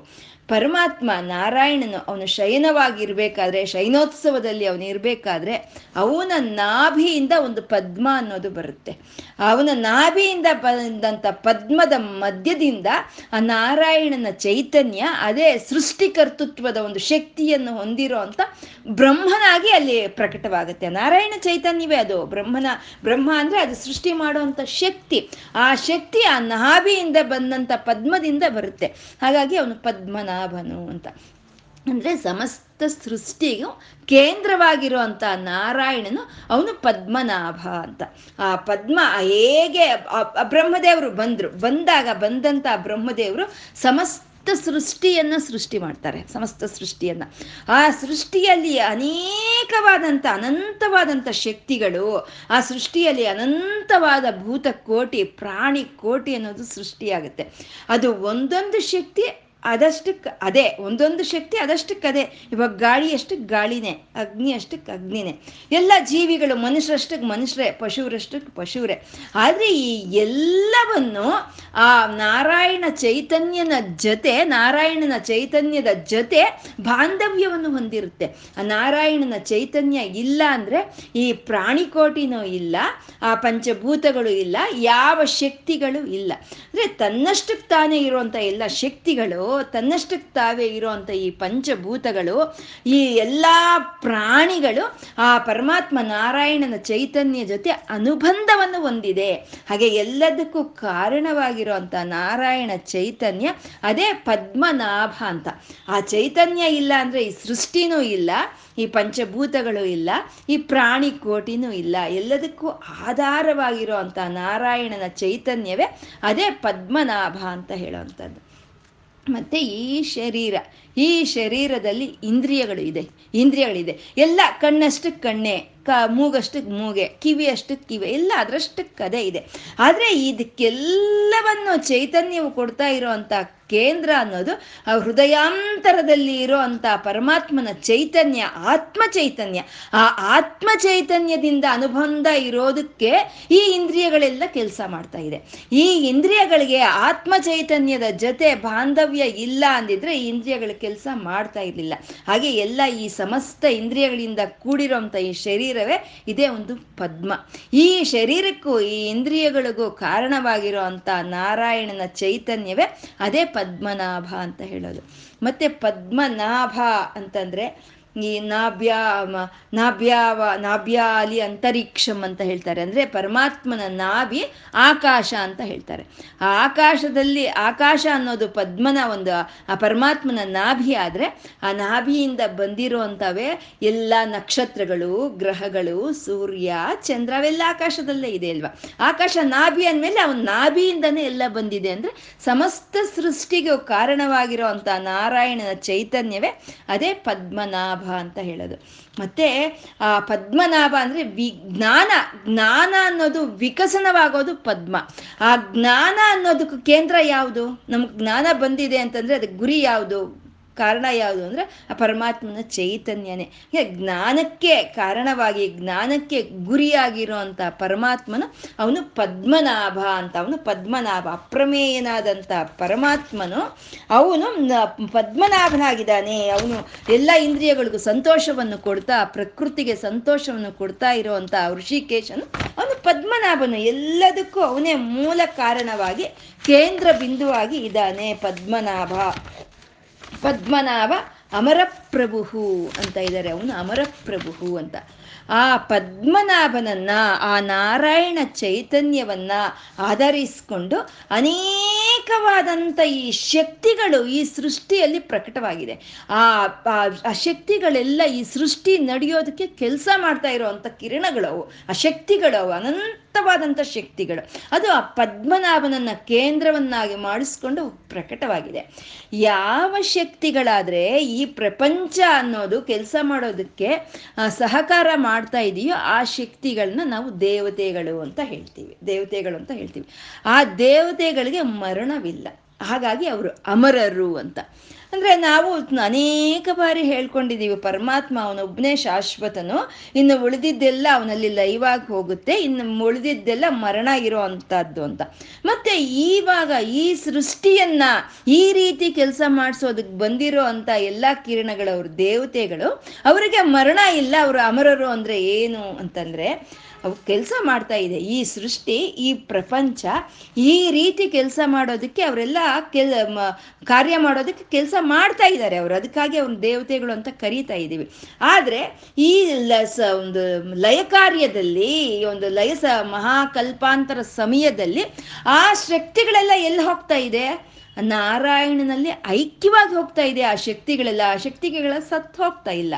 ಪರಮಾತ್ಮ ನಾರಾಯಣನು ಅವನು ಶಯನವಾಗಿರ್ಬೇಕಾದ್ರೆ, ಶಯನೋತ್ಸವದಲ್ಲಿ ಅವನು ಇರಬೇಕಾದ್ರೆ, ಅವನ ನಾಭಿಯಿಂದ ಒಂದು ಪದ್ಮ ಅನ್ನೋದು ಬರುತ್ತೆ. ಅವನ ನಾಭಿಯಿಂದ ಬಂದಂಥ ಪದ್ಮದ ಮಧ್ಯದಿಂದ ಆ ನಾರಾಯಣನ ಚೈತನ್ಯ, ಅದೇ ಸೃಷ್ಟಿಕರ್ತೃತ್ವದ ಒಂದು ಶಕ್ತಿಯನ್ನು ಹೊಂದಿರೋ ಅಂತ ಬ್ರಹ್ಮನಾಗಿ ಅಲ್ಲಿ ಪ್ರಕಟವಾಗುತ್ತೆ. ನಾರಾಯಣ ಚೈತನ್ಯವೇ ಅದು. ಬ್ರಹ್ಮನ, ಬ್ರಹ್ಮ ಅಂದ್ರೆ ಅದು ಸೃಷ್ಟಿ ಮಾಡುವಂಥ ಶಕ್ತಿ. ಆ ಶಕ್ತಿ ಆ ನಾಭಿಯಿಂದ ಬಂದಂಥ ಪದ್ಮದಿಂದ ಬರುತ್ತೆ. ಹಾಗಾಗಿ ಅವನು ಪದ್ಮನಾಭನು ಅಂತ. ಅಂದ್ರೆ ಸಮಸ್ತ ಸೃಷ್ಟಿಗೂ ಕೇಂದ್ರವಾಗಿರುವಂತ ನಾರಾಯಣನು ಅವನು ಪದ್ಮನಾಭ ಅಂತ. ಆ ಪದ್ಮ ಹೇಗೆ ಬ್ರಹ್ಮದೇವರು ಬಂದರು. ಬಂದಾಗ ಬಂದಂತ ಬ್ರಹ್ಮದೇವರು ಸಮಸ್ತ ಸೃಷ್ಟಿಯನ್ನು ಸೃಷ್ಟಿ ಮಾಡ್ತಾರೆ. ಸಮಸ್ತ ಸೃಷ್ಟಿಯನ್ನ. ಆ ಸೃಷ್ಟಿಯಲ್ಲಿ ಅನೇಕವಾದಂಥ ಅನಂತವಾದಂಥ ಶಕ್ತಿಗಳು, ಆ ಸೃಷ್ಟಿಯಲ್ಲಿ ಅನಂತವಾದ ಭೂತ ಕೋಟಿ ಪ್ರಾಣಿ ಕೋಟಿ ಅನ್ನೋದು ಸೃಷ್ಟಿಯಾಗುತ್ತೆ. ಅದು ಒಂದೊಂದು ಶಕ್ತಿ ಅದಷ್ಟಕ್ಕೆ ಅದೇ, ಒಂದೊಂದು ಶಕ್ತಿ ಅದಷ್ಟಕ್ಕೆ ಅದೇ. ಇವಾಗ ಗಾಳಿ ಅಷ್ಟಕ್ಕೆ ಗಾಳಿನೇ, ಅಗ್ನಿ ಅಷ್ಟಕ್ಕೆ ಅಗ್ನಿನೇ. ಎಲ್ಲ ಜೀವಿಗಳು ಮನುಷ್ಯರಷ್ಟಕ್ಕೆ ಮನುಷ್ಯರೇ ಪಶುರಷ್ಟಕ್ಕೆ ಪಶುರೇ. ಆದರೆ ಈ ಎಲ್ಲವನ್ನು ಆ ನಾರಾಯಣ ಚೈತನ್ಯನ ಜೊತೆ, ನಾರಾಯಣನ ಚೈತನ್ಯದ ಜೊತೆ ಬಾಂಧವ್ಯವನ್ನು ಹೊಂದಿರುತ್ತೆ. ಆ ನಾರಾಯಣನ ಚೈತನ್ಯ ಇಲ್ಲ ಅಂದರೆ ಈ ಪ್ರಾಣಿಕೋಟಿನೂ ಇಲ್ಲ, ಆ ಪಂಚಭೂತಗಳು ಇಲ್ಲ, ಯಾವ ಶಕ್ತಿಗಳು ಇಲ್ಲ. ಅಂದರೆ ತನ್ನಷ್ಟಕ್ಕೆ ತಾನೇ ಇರುವಂಥ ಎಲ್ಲ ಶಕ್ತಿಗಳು ತನ್ನಷ್ಟಕ್ಕೆ ತಾವೇ ಇರೋವಂಥ ಈ ಪಂಚಭೂತಗಳು, ಈ ಎಲ್ಲ ಪ್ರಾಣಿಗಳು ಆ ಪರಮಾತ್ಮ ನಾರಾಯಣನ ಚೈತನ್ಯ ಜೊತೆ ಅನುಬಂಧವನ್ನು ಹೊಂದಿದೆ. ಹಾಗೆ ಎಲ್ಲದಕ್ಕೂ ಕಾರಣವಾಗಿರುವಂಥ ನಾರಾಯಣ ಚೈತನ್ಯ ಅದೇ ಪದ್ಮನಾಭ ಅಂತ. ಆ ಚೈತನ್ಯ ಇಲ್ಲ ಅಂದರೆ ಈ ಸೃಷ್ಟಿನೂ ಇಲ್ಲ, ಈ ಪಂಚಭೂತಗಳು ಇಲ್ಲ, ಈ ಪ್ರಾಣಿ ಕೋಟಿನೂ ಇಲ್ಲ. ಎಲ್ಲದಕ್ಕೂ ಆಧಾರವಾಗಿರೋ ಅಂಥ ನಾರಾಯಣನ ಚೈತನ್ಯವೇ ಅದೇ ಪದ್ಮನಾಭ ಅಂತ ಹೇಳೋವಂಥದ್ದು ಮತ್ತು ಈ ಶರೀರ ಈ ಶರೀರದಲ್ಲಿ ಇಂದ್ರಿಯಗಳು ಇದೆ ಇಂದ್ರಿಯಗಳಿದೆ. ಎಲ್ಲ ಕಣ್ಣಷ್ಟು ಕಣ್ಣೆ. ಕ, ಮೂಗಷ್ಟಕ್ಕೆ ಮೂಗೆ ಕಿವಿ ಅಷ್ಟಕ್ಕೆ ಕಿವಿ, ಎಲ್ಲ ಅದರಷ್ಟಕ್ಕೆ ಅದೇ ಇದೆ. ಆದರೆ ಇದಕ್ಕೆಲ್ಲವನ್ನು ಚೈತನ್ಯವು ಕೊಡ್ತಾ ಇರೋವಂಥ ಕೇಂದ್ರ ಅನ್ನೋದು ಆ ಹೃದಯಾಂತರದಲ್ಲಿ ಇರೋ ಅಂಥ ಪರಮಾತ್ಮನ ಚೈತನ್ಯ ಆತ್ಮ ಚೈತನ್ಯ ಆ ಆತ್ಮ ಚೈತನ್ಯದಿಂದ ಅನುಬಂಧ ಇರೋದಕ್ಕೆ ಈ ಇಂದ್ರಿಯಗಳೆಲ್ಲ ಕೆಲಸ ಮಾಡ್ತಾ ಇದೆ. ಈ ಇಂದ್ರಿಯಗಳಿಗೆ ಆತ್ಮ ಚೈತನ್ಯದ ಜೊತೆ ಬಾಂಧವ್ಯ ಇಲ್ಲ ಅಂದಿದ್ರೆ ಈ ಇಂದ್ರಿಯಗಳ ಕೆಲಸ ಮಾಡ್ತಾ ಇರಲಿಲ್ಲ. ಹಾಗೆ ಎಲ್ಲ ಈ ಸಮಸ್ತ ಇಂದ್ರಿಯಗಳಿಂದ ಕೂಡಿರೋಂಥ ಈ ಶರೀರವೇ ಇದೇ ಒಂದು ಪದ್ಮ. ಈ ಶರೀರಕ್ಕೂ, ಈ ಇಂದ್ರಿಯಗಳಿಗೂ ಕಾರಣವಾಗಿರೋ ಅಂಥ ನಾರಾಯಣನ ಚೈತನ್ಯವೇ ಅದೇ ಪದ್ಮನಾಭ ಅಂತ ಹೇಳೋದು. ಮತ್ತೆ ಪದ್ಮನಾಭ ಅಂತಂದ್ರೆ ಈ ನಾಭ್ಯ ನಾಭ್ಯಾವ, ನಾಭ್ಯಾಲಿ ಅಂತರಿಕ್ಷಂ ಅಂತ ಹೇಳ್ತಾರೆ. ಅಂದರೆ ಪರಮಾತ್ಮನ ನಾಭಿ ಆಕಾಶ ಅಂತ ಹೇಳ್ತಾರೆ. ಆ ಆಕಾಶದಲ್ಲಿ ಆಕಾಶ ಅನ್ನೋದು ಪದ್ಮನ ಒಂದು, ಆ ಪರಮಾತ್ಮನ ನಾಭಿ ಆದರೆ ಆ ನಾಭಿಯಿಂದ ಬಂದಿರುವಂಥವೇ ಎಲ್ಲ ನಕ್ಷತ್ರಗಳು, ಗ್ರಹಗಳು, ಸೂರ್ಯ, ಚಂದ್ರ ಅವೆಲ್ಲ ಆಕಾಶದಲ್ಲೇ ಇದೆ ಅಲ್ವಾ? ಆಕಾಶ ನಾಭಿ ಅಂದಮೇಲೆ ಅವನ ನಾಭಿಯಿಂದನೇ ಎಲ್ಲ ಬಂದಿದೆ ಅಂದರೆ ಸಮಸ್ತ ಸೃಷ್ಟಿಗೆ ಕಾರಣವಾಗಿರೋ ನಾರಾಯಣನ ಚೈತನ್ಯವೇ ಅದೇ ಪದ್ಮನಾಭ ಅಂತ ಹೇಳೋದು. ಮತ್ತೆ, ಆ, ಪದ್ಮನಾಭ ಅಂದ್ರೆ ವಿಜ್ಞಾನ ಜ್ಞಾನ ಅನ್ನೋದು ವಿಕಸನವಾಗೋದು ಪದ್ಮ. ಆ ಜ್ಞಾನ ಅನ್ನೋದಕ್ಕೆ ಕೇಂದ್ರ ಯಾವುದು? ನಮ್ಗೆ ಜ್ಞಾನ ಬಂದಿದೆ ಅಂತಂದ್ರೆ ಅದಕ್ಕೆ ಗುರಿ ಯಾವುದು? ಕಾರಣ ಯಾವುದು ಅಂದರೆ ಆ ಪರಮಾತ್ಮನ ಚೈತನ್ಯನೇ. ಜ್ಞಾನಕ್ಕೆ ಕಾರಣವಾಗಿ ಜ್ಞಾನಕ್ಕೆ ಗುರಿಯಾಗಿರೋ ಪರಮಾತ್ಮನು ಅವನು ಪದ್ಮನಾಭ ಅಂತ, ಅವನು ಪದ್ಮನಾಭ ಅಪ್ರಮೇಯನಾದಂಥ ಪರಮಾತ್ಮನು ಅವನು ಪದ್ಮನಾಭನಾಗಿದ್ದಾನೆ. ಅವನು ಎಲ್ಲ ಇಂದ್ರಿಯಗಳಿಗೂ ಸಂತೋಷವನ್ನು ಕೊಡ್ತಾ, ಪ್ರಕೃತಿಗೆ ಸಂತೋಷವನ್ನು ಕೊಡ್ತಾ ಇರುವಂಥ ಋಷಿಕೇಶನು ಅವನು ಪದ್ಮನಾಭನು. ಎಲ್ಲದಕ್ಕೂ ಅವನೇ ಮೂಲ ಕಾರಣವಾಗಿ ಕೇಂದ್ರ ಬಿಂದುವಾಗಿ ಇದ್ದಾನೆ ಪದ್ಮನಾಭ. ಪದ್ಮನಾಭ ಅಮರಪ್ರಭು ಅಂತ ಇದ್ದಾರೆ ಅವನು ಅಮರಪ್ರಭು ಅಂತ. ಆ ಪದ್ಮನಾಭನನ್ನ, ಆ ನಾರಾಯಣ ಚೈತನ್ಯವನ್ನ ಆಧರಿಸಿಕೊಂಡು ಅನೇಕವಾದಂಥ ಈ ಶಕ್ತಿಗಳು ಈ ಸೃಷ್ಟಿಯಲ್ಲಿ ಪ್ರಕಟವಾಗಿದೆ. ಆ ಆ ಶಕ್ತಿಗಳೆಲ್ಲ ಈ ಸೃಷ್ಟಿ ನಡೆಯೋದಕ್ಕೆ ಕೆಲಸ ಮಾಡ್ತಾ ಇರೋವಂಥ ಕಿರಣಗಳು ಆ ಅವು ಅನಂತವಾದಂಥ ಶಕ್ತಿಗಳು. ಅದು ಆ ಪದ್ಮನಾಭನನ್ನ ಕೇಂದ್ರವನ್ನಾಗಿ ಮಾಡಿಸ್ಕೊಂಡು ಪ್ರಕಟವಾಗಿದೆ. ಯಾವ ಶಕ್ತಿಗಳಾದ್ರೆ ಈ ಪ್ರಪಂಚ ಅನ್ನೋದು ಕೆಲಸ ಮಾಡೋದಕ್ಕೆ ಸಹಕಾರ ಮಾಡ್ತಾ ಇದೆಯೋ ಆ ಶಕ್ತಿಗಳನ್ನ ನಾವು ದೇವತೆಗಳು ಅಂತ ಹೇಳ್ತೀವಿ. ದೇವತೆಗಳು ಅಂತ ಹೇಳ್ತೀವಿ. ಆ ದೇವತೆಗಳಿಗೆ ಮರಣವಿಲ್ಲ. ಹಾಗಾಗಿ ಅವರು ಅಮರರು ಅಂತ. ಅಂದರೆ ನಾವು ಅನೇಕ ಬಾರಿ ಹೇಳ್ಕೊಂಡಿದ್ದೀವಿ, ಪರಮಾತ್ಮ ಅವನೊಬ್ಬನೇ ಶಾಶ್ವತನು. ಇನ್ನು ಉಳಿದಿದ್ದೆಲ್ಲ ಅವನಲ್ಲಿ ಲೈವಾಗಿ ಹೋಗುತ್ತೆ, ಇನ್ನು ಉಳಿದಿದ್ದೆಲ್ಲ ಮರಣ ಇರೋ ಅಂತ. ಮತ್ತೆ ಈವಾಗ ಈ ಸೃಷ್ಟಿಯನ್ನ ಈ ರೀತಿ ಕೆಲಸ ಮಾಡಿಸೋದಕ್ಕೆ ಬಂದಿರೋ ಅಂತ ಎಲ್ಲ ಕಿರಣಗಳವ್ರ ದೇವತೆಗಳು, ಅವರಿಗೆ ಮರಣ ಇಲ್ಲ, ಅವರು ಅಮರರು ಅಂದ್ರೆ ಏನು ಅಂತಂದ್ರೆ ಅವು ಕೆಲಸ ಮಾಡ್ತಾ ಇದೆ. ಈ ಸೃಷ್ಟಿ, ಈ ಪ್ರಪಂಚ ಈ ರೀತಿ ಕೆಲಸ ಮಾಡೋದಕ್ಕೆ ಅವರೆಲ್ಲ ಕೆಲ್ ಕಾರ್ಯ ಮಾಡೋದಕ್ಕೆ ಕೆಲಸ ಮಾಡ್ತಾ ಇದ್ದಾರೆ ಅವರು. ಅದಕ್ಕಾಗಿ ಅವ್ರ ದೇವತೆಗಳು ಅಂತ ಕರೀತಾ ಇದ್ದೀವಿ. ಆದರೆ ಈ ಲಸ, ಒಂದು ಲಯ ಕಾರ್ಯದಲ್ಲಿ, ಈ ಒಂದು ಲಯಸ ಮಹಾಕಲ್ಪಾಂತರ ಸಮಯದಲ್ಲಿ ಆ ಶಕ್ತಿಗಳೆಲ್ಲ ಎಲ್ಲಿ ಹೋಗ್ತಾ ಇದೆ? ನಾರಾಯಣನಲ್ಲಿ ಐಕ್ಯವಾಗಿ ಹೋಗ್ತಾ ಇದೆ. ಆ ಶಕ್ತಿಗಳೆಲ್ಲ, ಆ ಶಕ್ತಿಗಳ ಸತ್ತು ಹೋಗ್ತಾ ಇಲ್ಲ.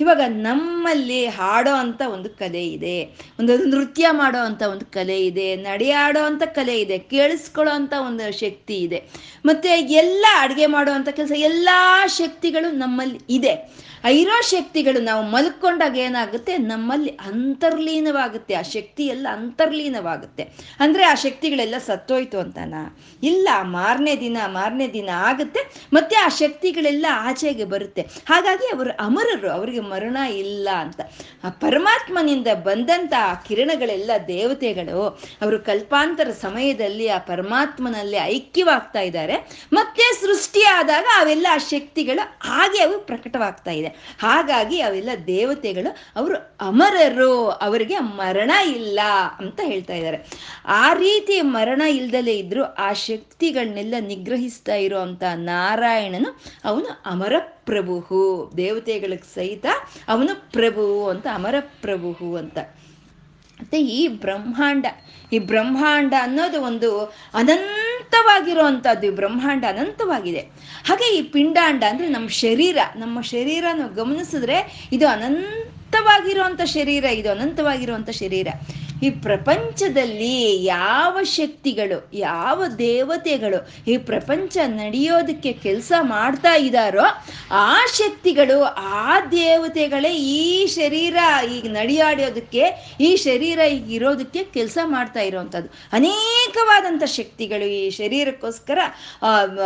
ಇವಾಗ ನಮ್ಮಲ್ಲಿ ಹಾಡೋ ಅಂತ ಒಂದು ಕಲೆ ಇದೆ. ಒಂದು ನೃತ್ಯ ಮಾಡೋ ಅಂತ ಒಂದು ಕಲೆ ಇದೆ. ನಡೆಯಾಡೋ ಅಂತ ಕಲೆ ಇದೆ. ಕೇಳಿಸ್ಕೊಳ್ಳೋ ಅಂತ ಒಂದು ಶಕ್ತಿ ಇದೆ. ಮತ್ತೆ ಎಲ್ಲ ಅಡುಗೆ ಮಾಡೋ ಅಂತ ಕೆಲಸ, ಎಲ್ಲ ಶಕ್ತಿಗಳು ನಮ್ಮಲ್ಲಿ ಇದೆ. ಇರೋ ಶಕ್ತಿಗಳು ನಾವು ಮಲ್ಕೊಂಡಾಗ ಏನಾಗುತ್ತೆ? ನಮ್ಮಲ್ಲಿ ಅಂತರ್ಲೀನವಾಗುತ್ತೆ. ಆ ಶಕ್ತಿ ಎಲ್ಲ ಅಂತರ್ಲೀನವಾಗುತ್ತೆ. ಅಂದರೆ ಆ ಶಕ್ತಿಗಳೆಲ್ಲ ಸತ್ತೋಯ್ತು ಅಂತಾನ? ಇಲ್ಲ, ಮಾರನೇ ದಿನ ಮಾರನೇ ದಿನ ಆಗುತ್ತೆ. ಮತ್ತೆ ಆ ಶಕ್ತಿಗಳೆಲ್ಲ ಆಚೆಗೆ ಬರುತ್ತೆ. ಹಾಗಾಗಿ ಅವರು ಅಮರರು, ಅವರಿಗೆ ಮರಣ ಇಲ್ಲ ಅಂತ. ಆ ಪರಮಾತ್ಮನಿಂದ ಬಂದಂತ ಆ ಕಿರಣಗಳೆಲ್ಲ ದೇವತೆಗಳು, ಅವರು ಕಲ್ಪಾಂತರ ಸಮಯದಲ್ಲಿ ಆ ಪರಮಾತ್ಮನಲ್ಲಿ ಐಕ್ಯವಾಗ್ತಾ ಇದ್ದಾರೆ. ಮತ್ತೆ ಸೃಷ್ಟಿಯಾದಾಗ ಅವೆಲ್ಲ ಆ ಶಕ್ತಿಗಳು ಹಾಗೆ ಅವು ಪ್ರಕಟವಾಗ್ತಾ ಇದೆ. ಹಾಗಾಗಿ ಅವೆಲ್ಲ ದೇವತೆಗಳು ಅವರು ಅಮರರು, ಅವರಿಗೆ ಮರಣ ಇಲ್ಲ ಅಂತ ಹೇಳ್ತಾ ಇದ್ದಾರೆ. ಆ ರೀತಿ ಮರಣ ಇಲ್ದಲೇ ಇದ್ರು ಆ ಶಕ್ತಿಗಳನ್ನೆಲ್ಲ ನಿಗ್ರಹ ನಿಗ್ರಹಿಸ್ತಾ ಇರುವಂತ ನಾರಾಯಣನು ಅವನು ಅಮರ ಪ್ರಭು ದೇವತೆಗಳಿಗೆ ಸಹಿತ ಅವನು ಪ್ರಭು ಅಂತ ಅಮರ ಪ್ರಭು ಅಂತ. ಮತ್ತೆ ಈ ಬ್ರಹ್ಮಾಂಡ ಈ ಬ್ರಹ್ಮಾಂಡ ಅನ್ನೋದು ಒಂದು ಅನಂತವಾಗಿರೋ ಅಂಥದ್ದು ಈ ಬ್ರಹ್ಮಾಂಡ ಅನಂತವಾಗಿದೆ. ಹಾಗೆ ಈ ಪಿಂಡಾಂಡ ಅಂದ್ರೆ ನಮ್ಮ ಶರೀರ. ನಮ್ಮ ಶರೀರ ನಾವು ಗಮನಿಸಿದ್ರೆ ಇದು ಅನಂತವಾಗಿರುವಂಥ ಶರೀರ, ಇದು ಅನಂತವಾಗಿರುವಂಥ ಶರೀರ. ಈ ಪ್ರಪಂಚದಲ್ಲಿ ಯಾವ ಶಕ್ತಿಗಳು, ಯಾವ ದೇವತೆಗಳು ಈ ಪ್ರಪಂಚ ನಡೆಯೋದಕ್ಕೆ ಕೆಲಸ ಮಾಡ್ತಾ ಇದ್ದಾರೋ ಆ ಶಕ್ತಿಗಳು, ಆ ದೇವತೆಗಳೇ ಈ ಶರೀರ ಈಗ ನಡೆಯಾಡೋದಕ್ಕೆ, ಈ ಶರೀರ ಈಗ ಇರೋದಕ್ಕೆ ಕೆಲಸ ಮಾಡ್ತಾ ಇರೋವಂಥದ್ದು ಅನೇಕವಾದಂಥ ಶಕ್ತಿಗಳು ಈ ಶರೀರಕ್ಕೋಸ್ಕರ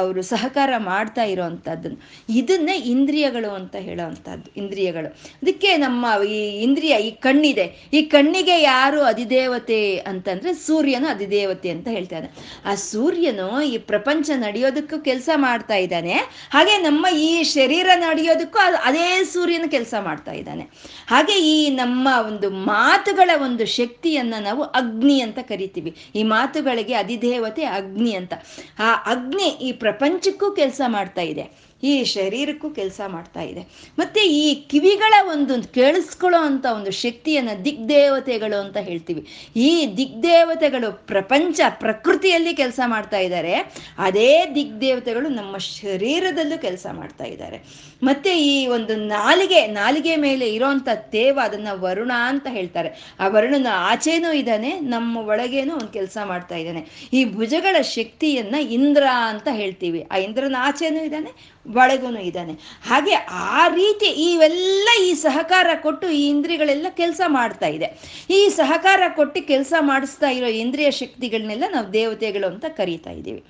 ಅವರು ಸಹಕಾರ ಮಾಡ್ತಾ ಇರೋವಂಥದ್ದನ್ನು. ಇದನ್ನೇ ಇಂದ್ರಿಯಗಳು ಅಂತ ಹೇಳೋವಂಥದ್ದು, ಇಂದ್ರಿಯಗಳು. ಅದಕ್ಕೆ ನಮ್ಮ ಈ ಇಂದ್ರಿಯ, ಈ ಕಣ್ಣಿದೆ. ಈ ಕಣ್ಣಿಗೆ ಯಾರು ಅಧಿದೇವತೆ ಅಂತಂದ್ರೆ ಸೂರ್ಯನು ಅಧಿದೇವತೆ ಅಂತ ಹೇಳ್ತಾನೆ ಆ ಸೂರ್ಯನು ಈ ಪ್ರಪಂಚ ನಡೆಯೋದಕ್ಕೂ ಕೆಲಸ ಮಾಡ್ತಾ ಇದ್ದಾನೆ. ಹಾಗೆ ನಮ್ಮ ಈ ಶರೀರ ನಡೆಯೋದಕ್ಕೂ ಅದೇ ಸೂರ್ಯನ ಕೆಲಸ ಮಾಡ್ತಾ ಇದ್ದಾನೆ. ಹಾಗೆ ಈ ನಮ್ಮ ಒಂದು ಮಾತುಗಳ ಒಂದು ಶಕ್ತಿಯನ್ನ ನಾವು ಅಗ್ನಿ ಅಂತ ಕರಿತೀವಿ. ಈ ಮಾತುಗಳಿಗೆ ಅಧಿದೇವತೆ ಅಗ್ನಿ ಅಂತ. ಆ ಅಗ್ನಿ ಈ ಪ್ರಪಂಚಕ್ಕೂ ಕೆಲಸ ಮಾಡ್ತಾ ಇದೆ. ಈ ಶರೀರಕ್ಕೂ ಕೆಲಸ ಮಾಡ್ತಾ ಇದೆ. ಮತ್ತೆ ಈ ಕಿವಿಗಳ ಒಂದು ಕೇಳಿಸ್ಕೊಳ್ಳೋ ಅಂತ ಒಂದು ಶಕ್ತಿಯನ್ನ ದಿಗ್ದೇವತೆಗಳು ಅಂತ ಹೇಳ್ತೀವಿ. ಈ ದಿಗ್ದೇವತೆಗಳು ಪ್ರಪಂಚ ಪ್ರಕೃತಿಯಲ್ಲಿ ಕೆಲಸ ಮಾಡ್ತಾ ಇದ್ದಾರೆ. ಅದೇ ದಿಗ್ದೇವತೆಗಳು ನಮ್ಮ ಶರೀರದಲ್ಲೂ ಕೆಲಸ ಮಾಡ್ತಾ ಇದ್ದಾರೆ. ಮತ್ತೆ ಈ ಒಂದು ನಾಲಿಗೆ ನಾಲಿಗೆ ಮೇಲೆ ಇರೋಂಥ ತೇವ ಅದನ್ನ ವರುಣ ಅಂತ ಹೇಳ್ತಾರೆ. ಆ ವರುಣನ ಆಚೆನೂ ಇದ್ದಾನೆ, ನಮ್ಮ ಒಳಗೇನೂ ಒಂದು ಕೆಲಸ ಮಾಡ್ತಾ ಇದ್ದಾನೆ. ಈ ಭುಜಗಳ ಶಕ್ತಿಯನ್ನ ಇಂದ್ರ ಅಂತ ಹೇಳ್ತೀವಿ. ಆ ಇಂದ್ರನ ಆಚೆನೂ ಇದ್ದಾನೆ ಒಳಗೂ ಇದ್ದಾನೆ. ಹಾಗೆ ಆ ರೀತಿ ಇವೆಲ್ಲ ಈ ಸಹಕಾರ ಕೊಟ್ಟು ಈ ಇಂದ್ರಿಯಗಳೆಲ್ಲ ಕೆಲಸ ಮಾಡ್ತಾ ಇದೆ. ಈ ಸಹಕಾರ ಕೊಟ್ಟು ಕೆಲಸ ಮಾಡಿಸ್ತಾ ಇರೋ ಇಂದ್ರಿಯ ಶಕ್ತಿಗಳನ್ನೆಲ್ಲ ನಾವು ದೇವತೆಗಳು ಅಂತ ಕರೀತಾ ಇದ್ದೀವಿ.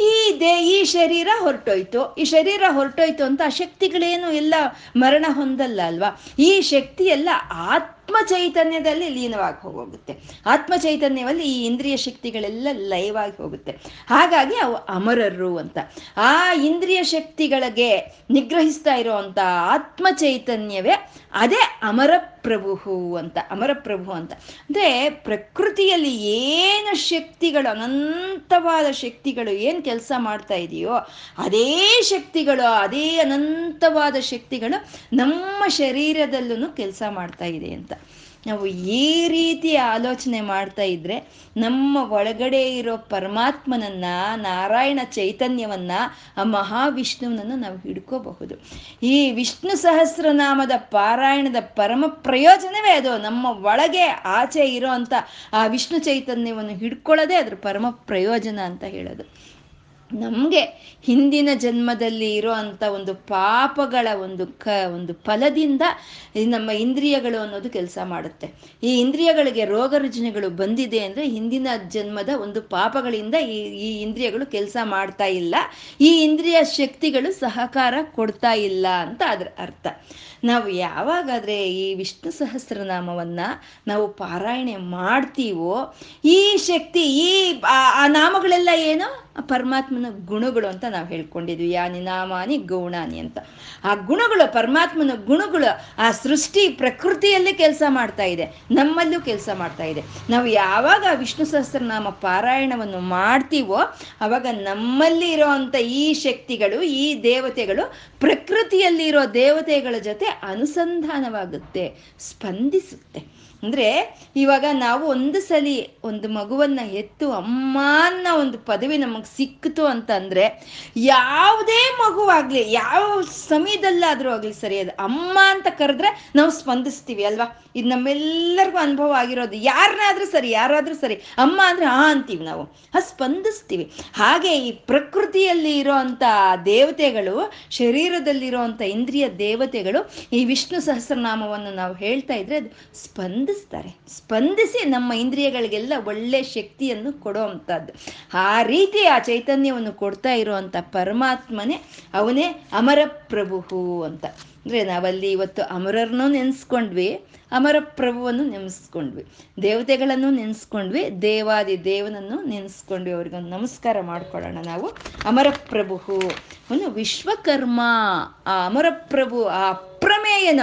ಈ ದೇ, ಈ ಶರೀರ ಹೊರಟೋಯ್ತು. ಈ ಶರೀರ ಹೊರಟೋಯ್ತು ಅಂತ ಆ ಶಕ್ತಿಗಳೇನು ಎಲ್ಲ ಮರಣ ಹೊಂದಲ್ಲ ಅಲ್ವಾ? ಈ ಶಕ್ತಿ ಎಲ್ಲ ಆತ್ಮ ಚೈತನ್ಯದಲ್ಲಿ ಲೀನವಾಗಿ ಹೋಗುತ್ತೆ ಆತ್ಮ ಚೈತನ್ಯದಲ್ಲಿ ಈ ಇಂದ್ರಿಯ ಶಕ್ತಿಗಳೆಲ್ಲ ಲಯವಾಗಿ ಹೋಗುತ್ತೆ. ಹಾಗಾಗಿ ಅವು ಅಮರರು ಅಂತ. ಆ ಇಂದ್ರಿಯ ಶಕ್ತಿಗಳಿಗೆ ನಿಗ್ರಹಿಸ್ತಾ ಇರುವಂತ ಆತ್ಮ ಚೈತನ್ಯವೇ ಅದೇ ಅಮರ ಪ್ರಭು ಅಂತ ಅಮರ ಪ್ರಭು ಅಂತ. ಅಂದ್ರೆ ಪ್ರಕೃತಿಯಲ್ಲಿ ಏನು ಶಕ್ತಿಗಳು, ಅನಂತವಾದ ಶಕ್ತಿಗಳು ಏನು ಕೆಲಸ ಮಾಡ್ತಾ ಇದೆಯೋ, ಅದೇ ಶಕ್ತಿಗಳು, ಅದೇ ಅನಂತವಾದ ಶಕ್ತಿಗಳು ನಮ್ಮ ಶರೀರದಲ್ಲೂ ಕೆಲಸ ಮಾಡ್ತಾ ಇದೆ ಅಂತ. ನಾವು ಈ ರೀತಿ ಆಲೋಚನೆ ಮಾಡ್ತಾ ಇದ್ರೆ ನಮ್ಮ ಒಳಗಡೆ ಇರೋ ಪರಮಾತ್ಮನನ್ನ, ನಾರಾಯಣ ಚೈತನ್ಯವನ್ನ, ಆ ಮಹಾವಿಷ್ಣುವನನ್ನು ನಾವು ಹಿಡ್ಕೋಬಹುದು. ಈ ವಿಷ್ಣು ಸಹಸ್ರನಾಮದ ಪಾರಾಯಣದ ಪರಮ ಪ್ರಯೋಜನವೇ ಅದು. ನಮ್ಮ ಒಳಗೆ ಆಚೆ ಇರೋ ಅಂತ ಆ ವಿಷ್ಣು ಚೈತನ್ಯವನ್ನು ಹಿಡ್ಕೊಳ್ಳೋದೇ ಅದ್ರ ಪರಮ ಪ್ರಯೋಜನ ಅಂತ ಹೇಳೋದು. ನಮಗೆ ಹಿಂದಿನ ಜನ್ಮದಲ್ಲಿ ಇರೋ ಅಂಥ ಒಂದು ಪಾಪಗಳ ಒಂದು ಕ, ಒಂದು ಫಲದಿಂದ ನಮ್ಮ ಇಂದ್ರಿಯಗಳು ಅನ್ನೋದು ಕೆಲಸ ಮಾಡುತ್ತೆ. ಈ ಇಂದ್ರಿಯಗಳಿಗೆ ರೋಗ ರುಜಿನಗಳು ಬಂದಿದೆ ಅಂದರೆ ಹಿಂದಿನ ಜನ್ಮದ ಒಂದು ಪಾಪಗಳಿಂದ ಈ ಈ ಇಂದ್ರಿಯಗಳು ಕೆಲಸ ಮಾಡ್ತಾ ಇಲ್ಲ. ಈ ಇಂದ್ರಿಯ ಶಕ್ತಿಗಳು ಸಹಕಾರ ಕೊಡ್ತಾ ಇಲ್ಲ ಅಂತ ಅದರ ಅರ್ಥ. ನಾವು ಯಾವಾಗಾದ್ರೆ ಈ ವಿಷ್ಣು ಸಹಸ್ರನಾಮವನ್ನ ನಾವು ಪಾರಾಯಣೆ ಮಾಡ್ತೀವೋ, ಈ ಶಕ್ತಿ, ಈ, ಆ ನಾಮಗಳೆಲ್ಲ ಏನು? ಪರಮಾತ್ಮನ ಗುಣಗಳು ಅಂತ ನಾವು ಹೇಳ್ಕೊಂಡಿದ್ವಿ. ಯಾನಿ ನಾಮಾನಿ ಗೌಣಾನಿ ಅಂತ. ಆ ಗುಣಗಳು, ಪರಮಾತ್ಮನ ಗುಣಗಳು ಆ ಸೃಷ್ಟಿ ಪ್ರಕೃತಿಯಲ್ಲಿ ಕೆಲಸ ಮಾಡ್ತಾ ಇದೆ. ನಮ್ಮಲ್ಲೂ ಕೆಲಸ ಮಾಡ್ತಾ ಇದೆ. ನಾವು ಯಾವಾಗ ವಿಷ್ಣು ಸಹಸ್ರನಾಮ ಪಾರಾಯಣವನ್ನು ಮಾಡ್ತೀವೋ, ಅವಾಗ ನಮ್ಮಲ್ಲಿ ಇರೋ ಈ ಶಕ್ತಿಗಳು, ಈ ದೇವತೆಗಳು ಪ್ರಕೃತಿಯಲ್ಲಿರೋ ದೇವತೆಗಳ ಜೊತೆ ಅನುಸಂಧಾನವಾಗುತ್ತೆ ಸ್ಪಂದಿಸುತ್ತೆ. ಅಂದ್ರೆ ಇವಾಗ ನಾವು ಒಂದು ಸಲಿ ಒಂದು ಮಗುವನ್ನ ಎತ್ತು ಅಮ್ಮ ಅನ್ನೋ ಒಂದು ಪದವಿ ನಮಗೆ ಸಿಕ್ಕಿತು ಅಂತಂದ್ರೆ ಯಾವುದೇ ಮಗುವಾಗ್ಲಿ ಯಾವ ಸಮಯದಲ್ಲಾದ್ರೂ ಆಗ್ಲಿ ಸರಿ, ಅದು ಅಮ್ಮ ಅಂತ ಕರೆದ್ರೆ ನಾವು ಸ್ಪಂದಿಸ್ತೀವಿ ಅಲ್ವಾ? ಇದು ನಮ್ಮೆಲ್ಲರಿಗೂ ಅನುಭವ ಆಗಿರೋದು. ಯಾರನ್ನಾದ್ರೂ ಸರಿ, ಯಾರಾದ್ರೂ ಸರಿ, ಅಮ್ಮ ಅಂದ್ರೆ ಆ ಅಂತೀವಿ ನಾವು. ಆ ಸ್ಪಂದಿಸ್ತೀವಿ. ಹಾಗೆ ಈ ಪ್ರಕೃತಿಯಲ್ಲಿ ಇರೋಂಥ ದೇವತೆಗಳು ಶರೀರದಲ್ಲಿರೋ ಅಂಥ ಇಂದ್ರಿಯ ದೇವತೆಗಳು ಈ ವಿಷ್ಣು ಸಹಸ್ರನಾಮವನ್ನು ನಾವು ಹೇಳ್ತಾ ಇದ್ರೆ ಅದು ಸ್ಪಂದಿಸ್ತಾರೆ. ಸ್ಪಂದಿಸಿ ನಮ್ಮ ಇಂದ್ರಿಯಗಳಿಗೆಲ್ಲ ಒಳ್ಳೆ ಶಕ್ತಿಯನ್ನು ಕೊಡೋ ಅಂಥದ್ದು. ಆ ರೀತಿ ಆ ಚೈತನ್ಯವನ್ನು ಕೊಡ್ತಾ ಇರುವಂಥ ಪರಮಾತ್ಮನೇ ಅವನೇ ಅಮರ ಪ್ರಭು ಅಂತ. ಅಂದ್ರೆ ನಾವಲ್ಲಿ ಇವತ್ತು ಅಮರರನ್ನೂ ನೆನೆಸ್ಕೊಂಡ್ವಿ ಅಮರ ಪ್ರಭುವನ್ನು ನೆನೆಸ್ಕೊಂಡ್ವಿ. ದೇವತೆಗಳನ್ನು ನೆನೆಸ್ಕೊಂಡ್ವಿ, ದೇವಾದಿ ದೇವನನ್ನು ನೆನೆಸ್ಕೊಂಡ್ವಿ. ಅವ್ರಿಗೊಂದು ನಮಸ್ಕಾರ ಮಾಡ್ಕೊಳ್ಳೋಣ ನಾವು. ಅಮರ ಪ್ರಭು ಅವನು ವಿಶ್ವಕರ್ಮ. ಆ ಅಮರ ಪ್ರಭು ಆ ಅಪ್ರಮೇಯನ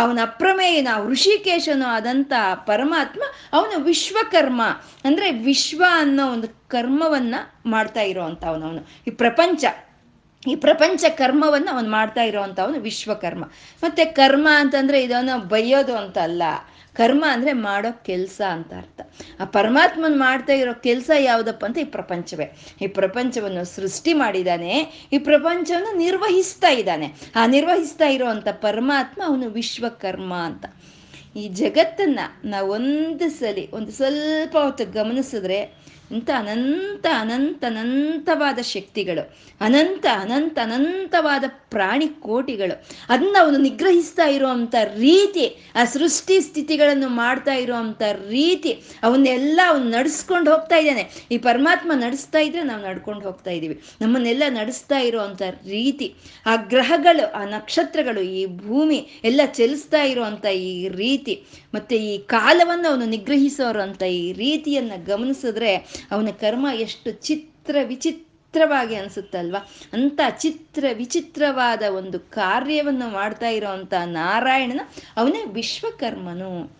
ಅವನ ಅಪ್ರಮೇಯನ ಋಷಿಕೇಶನು ಆದಂತ ಪರಮಾತ್ಮ ಅವನು ವಿಶ್ವಕರ್ಮ. ಅಂದ್ರೆ ವಿಶ್ವ ಅನ್ನೋ ಒಂದು ಕರ್ಮವನ್ನ ಮಾಡ್ತಾ ಇರೋವಂಥ ಅವನು ಈ ಪ್ರಪಂಚ ಈ ಪ್ರಪಂಚ ಕರ್ಮವನ್ನು ಅವನು ಮಾಡ್ತಾ ಇರೋವಂಥವನು ವಿಶ್ವಕರ್ಮ. ಮತ್ತೆ ಕರ್ಮ ಅಂತಂದ್ರೆ ಇದನ್ನು ಬೈಯೋದು ಅಂತ ಅಲ್ಲ ಕರ್ಮ ಅಂದರೆ ಮಾಡೋ ಕೆಲಸ ಅಂತ ಅರ್ಥ. ಆ ಪರಮಾತ್ಮನ್ ಮಾಡ್ತಾ ಇರೋ ಕೆಲಸ ಯಾವುದಪ್ಪ ಅಂತ ಈ ಪ್ರಪಂಚವೇ. ಈ ಪ್ರಪಂಚವನ್ನು ಸೃಷ್ಟಿ ಮಾಡಿದ್ದಾನೆ ಈ ಪ್ರಪಂಚವನ್ನು ನಿರ್ವಹಿಸ್ತಾ ಇದ್ದಾನೆ ಆ ನಿರ್ವಹಿಸ್ತಾ ಇರೋವಂಥ ಪರಮಾತ್ಮ ಅವನು ವಿಶ್ವಕರ್ಮ ಅಂತ. ಈ ಜಗತ್ತನ್ನು ನಾವು ಒಂದು ಸಲಿ, ಒಂದು ಸ್ವಲ್ಪ ಹೊತ್ತು ಗಮನಿಸಿದ್ರೆ ಇಂಥ ಅನಂತ ಅನಂತ ಅನಂತವಾದ ಶಕ್ತಿಗಳು, ಅನಂತ ಅನಂತ ಅನಂತವಾದ ಪ್ರಾಣಿ ಕೋಟಿಗಳು, ಅದನ್ನ ಅವನು ನಿಗ್ರಹಿಸ್ತಾ ಇರುವಂತ ರೀತಿ, ಆ ಸೃಷ್ಟಿ ಸ್ಥಿತಿಗಳನ್ನು ಮಾಡ್ತಾ ಇರುವಂತ ರೀತಿ ಅವನ್ನೆಲ್ಲ ಅವನು ನಡೆಸ್ಕೊಂಡು ಹೋಗ್ತಾ ಇದ್ದಾನೆ. ಈ ಪರಮಾತ್ಮ ನಡೆಸ್ತಾ ಇದ್ರೆ ನಾವು ನಡ್ಕೊಂಡು ಹೋಗ್ತಾ ಇದ್ದೀವಿ. ನಮ್ಮನ್ನೆಲ್ಲ ನಡೆಸ್ತಾ ಇರುವಂತ ರೀತಿ, ಆ ಗ್ರಹಗಳು, ಆ ನಕ್ಷತ್ರಗಳು, ಈ ಭೂಮಿ ಎಲ್ಲ ಚಲಿಸ್ತಾ ಇರುವಂತ ಈ ರೀತಿ, ಮತ್ತೆ ಈ ಕಾಲವನ್ನು ಅವನು ನಿಗ್ರಹಿಸೋರು ಅಂತ ಈ ರೀತಿಯನ್ನ ಗಮನಿಸಿದ್ರೆ ಅವನ ಕರ್ಮ ಎಷ್ಟು ಚಿತ್ರ ವಿಚಿತ್ರವಾಗಿ ಅನ್ಸುತ್ತಲ್ವಾ? ಅಂತ ಚಿತ್ರ ವಿಚಿತ್ರವಾದ ಒಂದು ಕಾರ್ಯವನ್ನು ಮಾಡ್ತಾ ಇರೋವಂಥ ನಾರಾಯಣನ ಅವನೇ ವಿಶ್ವಕರ್ಮನು.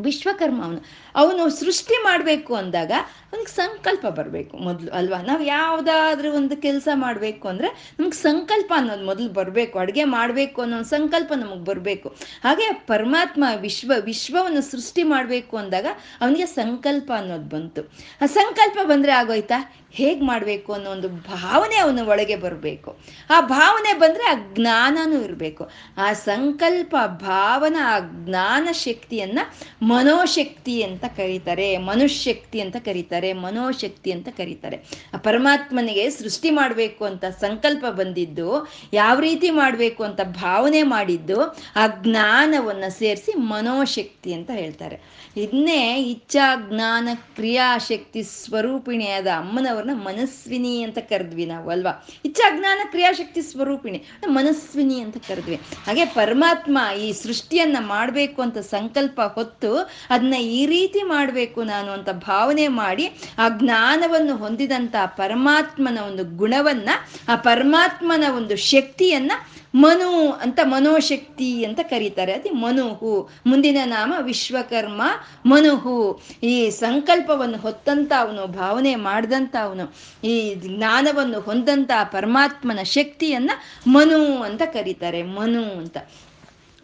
ವಿಶ್ವಕರ್ಮ ಅವನು. ಅವನು ಸೃಷ್ಟಿ ಮಾಡಬೇಕು ಅಂದಾಗ ನಮ್ಗೆ ಸಂಕಲ್ಪ ಬರಬೇಕು ಮೊದಲು, ಅಲ್ವಾ? ನಾವು ಯಾವುದಾದ್ರೂ ಒಂದು ಕೆಲಸ ಮಾಡಬೇಕು ಅಂದರೆ ನಮ್ಗೆ ಸಂಕಲ್ಪ ಅನ್ನೋದು ಮೊದಲು ಬರಬೇಕು, ಅಡುಗೆ ಮಾಡಬೇಕು ಅನ್ನೋ ಸಂಕಲ್ಪ ನಮಗೆ ಬರಬೇಕು. ಹಾಗೆ ಪರಮಾತ್ಮ ವಿಶ್ವ, ವಿಶ್ವವನ್ನು ಸೃಷ್ಟಿ ಮಾಡಬೇಕು ಅಂದಾಗ ಅವನಿಗೆ ಸಂಕಲ್ಪ ಅನ್ನೋದು ಬಂತು. ಆ ಸಂಕಲ್ಪ ಬಂದರೆ ಆಗೋಯ್ತಾ? ಹೇಗೆ ಮಾಡಬೇಕು ಅನ್ನೋ ಒಂದು ಭಾವನೆ ಅವನ ಒಳಗೆ ಬರಬೇಕು. ಆ ಭಾವನೆ ಬಂದರೆ ಆ ಜ್ಞಾನನೂ ಇರಬೇಕು. ಆ ಸಂಕಲ್ಪ ಭಾವನ, ಆ ಜ್ಞಾನ ಶಕ್ತಿಯನ್ನು ಮನೋಶಕ್ತಿ ಅಂತ ಕರೀತಾರೆ ಮನುಶಕ್ತಿ ಅಂತ ಕರೀತಾರೆ, ಮನೋಶಕ್ತಿ ಅಂತ ಕರೀತಾರೆ. ಆ ಪರಮಾತ್ಮನಿಗೆ ಸೃಷ್ಟಿ ಮಾಡಬೇಕು ಅಂತ ಸಂಕಲ್ಪ ಬಂದಿದ್ದು, ಯಾವ ರೀತಿ ಮಾಡಬೇಕು ಅಂತ ಭಾವನೆ ಮಾಡಿದ್ದು, ಆ ಜ್ಞಾನವನ್ನು ಸೇರಿಸಿ ಮನೋಶಕ್ತಿ ಅಂತ ಹೇಳ್ತಾರೆ. ಇದನ್ನೇ ಇಚ್ಛಾ, ಜ್ಞಾನ, ಕ್ರಿಯಾಶಕ್ತಿ ಸ್ವರೂಪಿಣಿಯಾದ ಅಮ್ಮನವ್ರನ್ನ ಮನಸ್ವಿನಿ ಅಂತ ಕರೆದ್ವಿ ನಾವು ಅಲ್ವಾ ಇಚ್ಛಾ, ಜ್ಞಾನ, ಕ್ರಿಯಾಶಕ್ತಿ ಸ್ವರೂಪಿಣಿ ಮನಸ್ವಿನಿ ಅಂತ ಕರೆದ್ವಿ. ಹಾಗೆ ಪರಮಾತ್ಮ ಈ ಸೃಷ್ಟಿಯನ್ನ ಮಾಡಬೇಕು ಅಂತ ಸಂಕಲ್ಪ ಹೊತ್ತು ಅದನ್ನ ಈ ರೀತಿ ಮಾಡಬೇಕು ನಾನು ಅಂತ ಭಾವನೆ ಮಾಡಿ ಆ ಜ್ಞಾನವನ್ನು ಹೊಂದಿದಂತ ಪರಮಾತ್ಮನ ಒಂದು ಗುಣವನ್ನ, ಆ ಪರಮಾತ್ಮನ ಒಂದು ಶಕ್ತಿಯನ್ನ ಮನು ಅಂತ ಮನೋಶಕ್ತಿ ಅಂತ ಕರೀತಾರೆ. ಅದೇ ಮನುಹು. ಮುಂದಿನ ನಾಮ ವಿಶ್ವಕರ್ಮ ಮನುಹು. ಈ ಸಂಕಲ್ಪವನ್ನು ಹೊತ್ತಂತ ಅವನು, ಭಾವನೆ ಮಾಡಿದಂತ ಅವನು, ಈ ಜ್ಞಾನವನ್ನು ಹೊಂದಂತ ಪರಮಾತ್ಮನ ಶಕ್ತಿಯನ್ನ ಮನು ಅಂತ ಕರೀತಾರೆ. ಮನು ಅಂತ.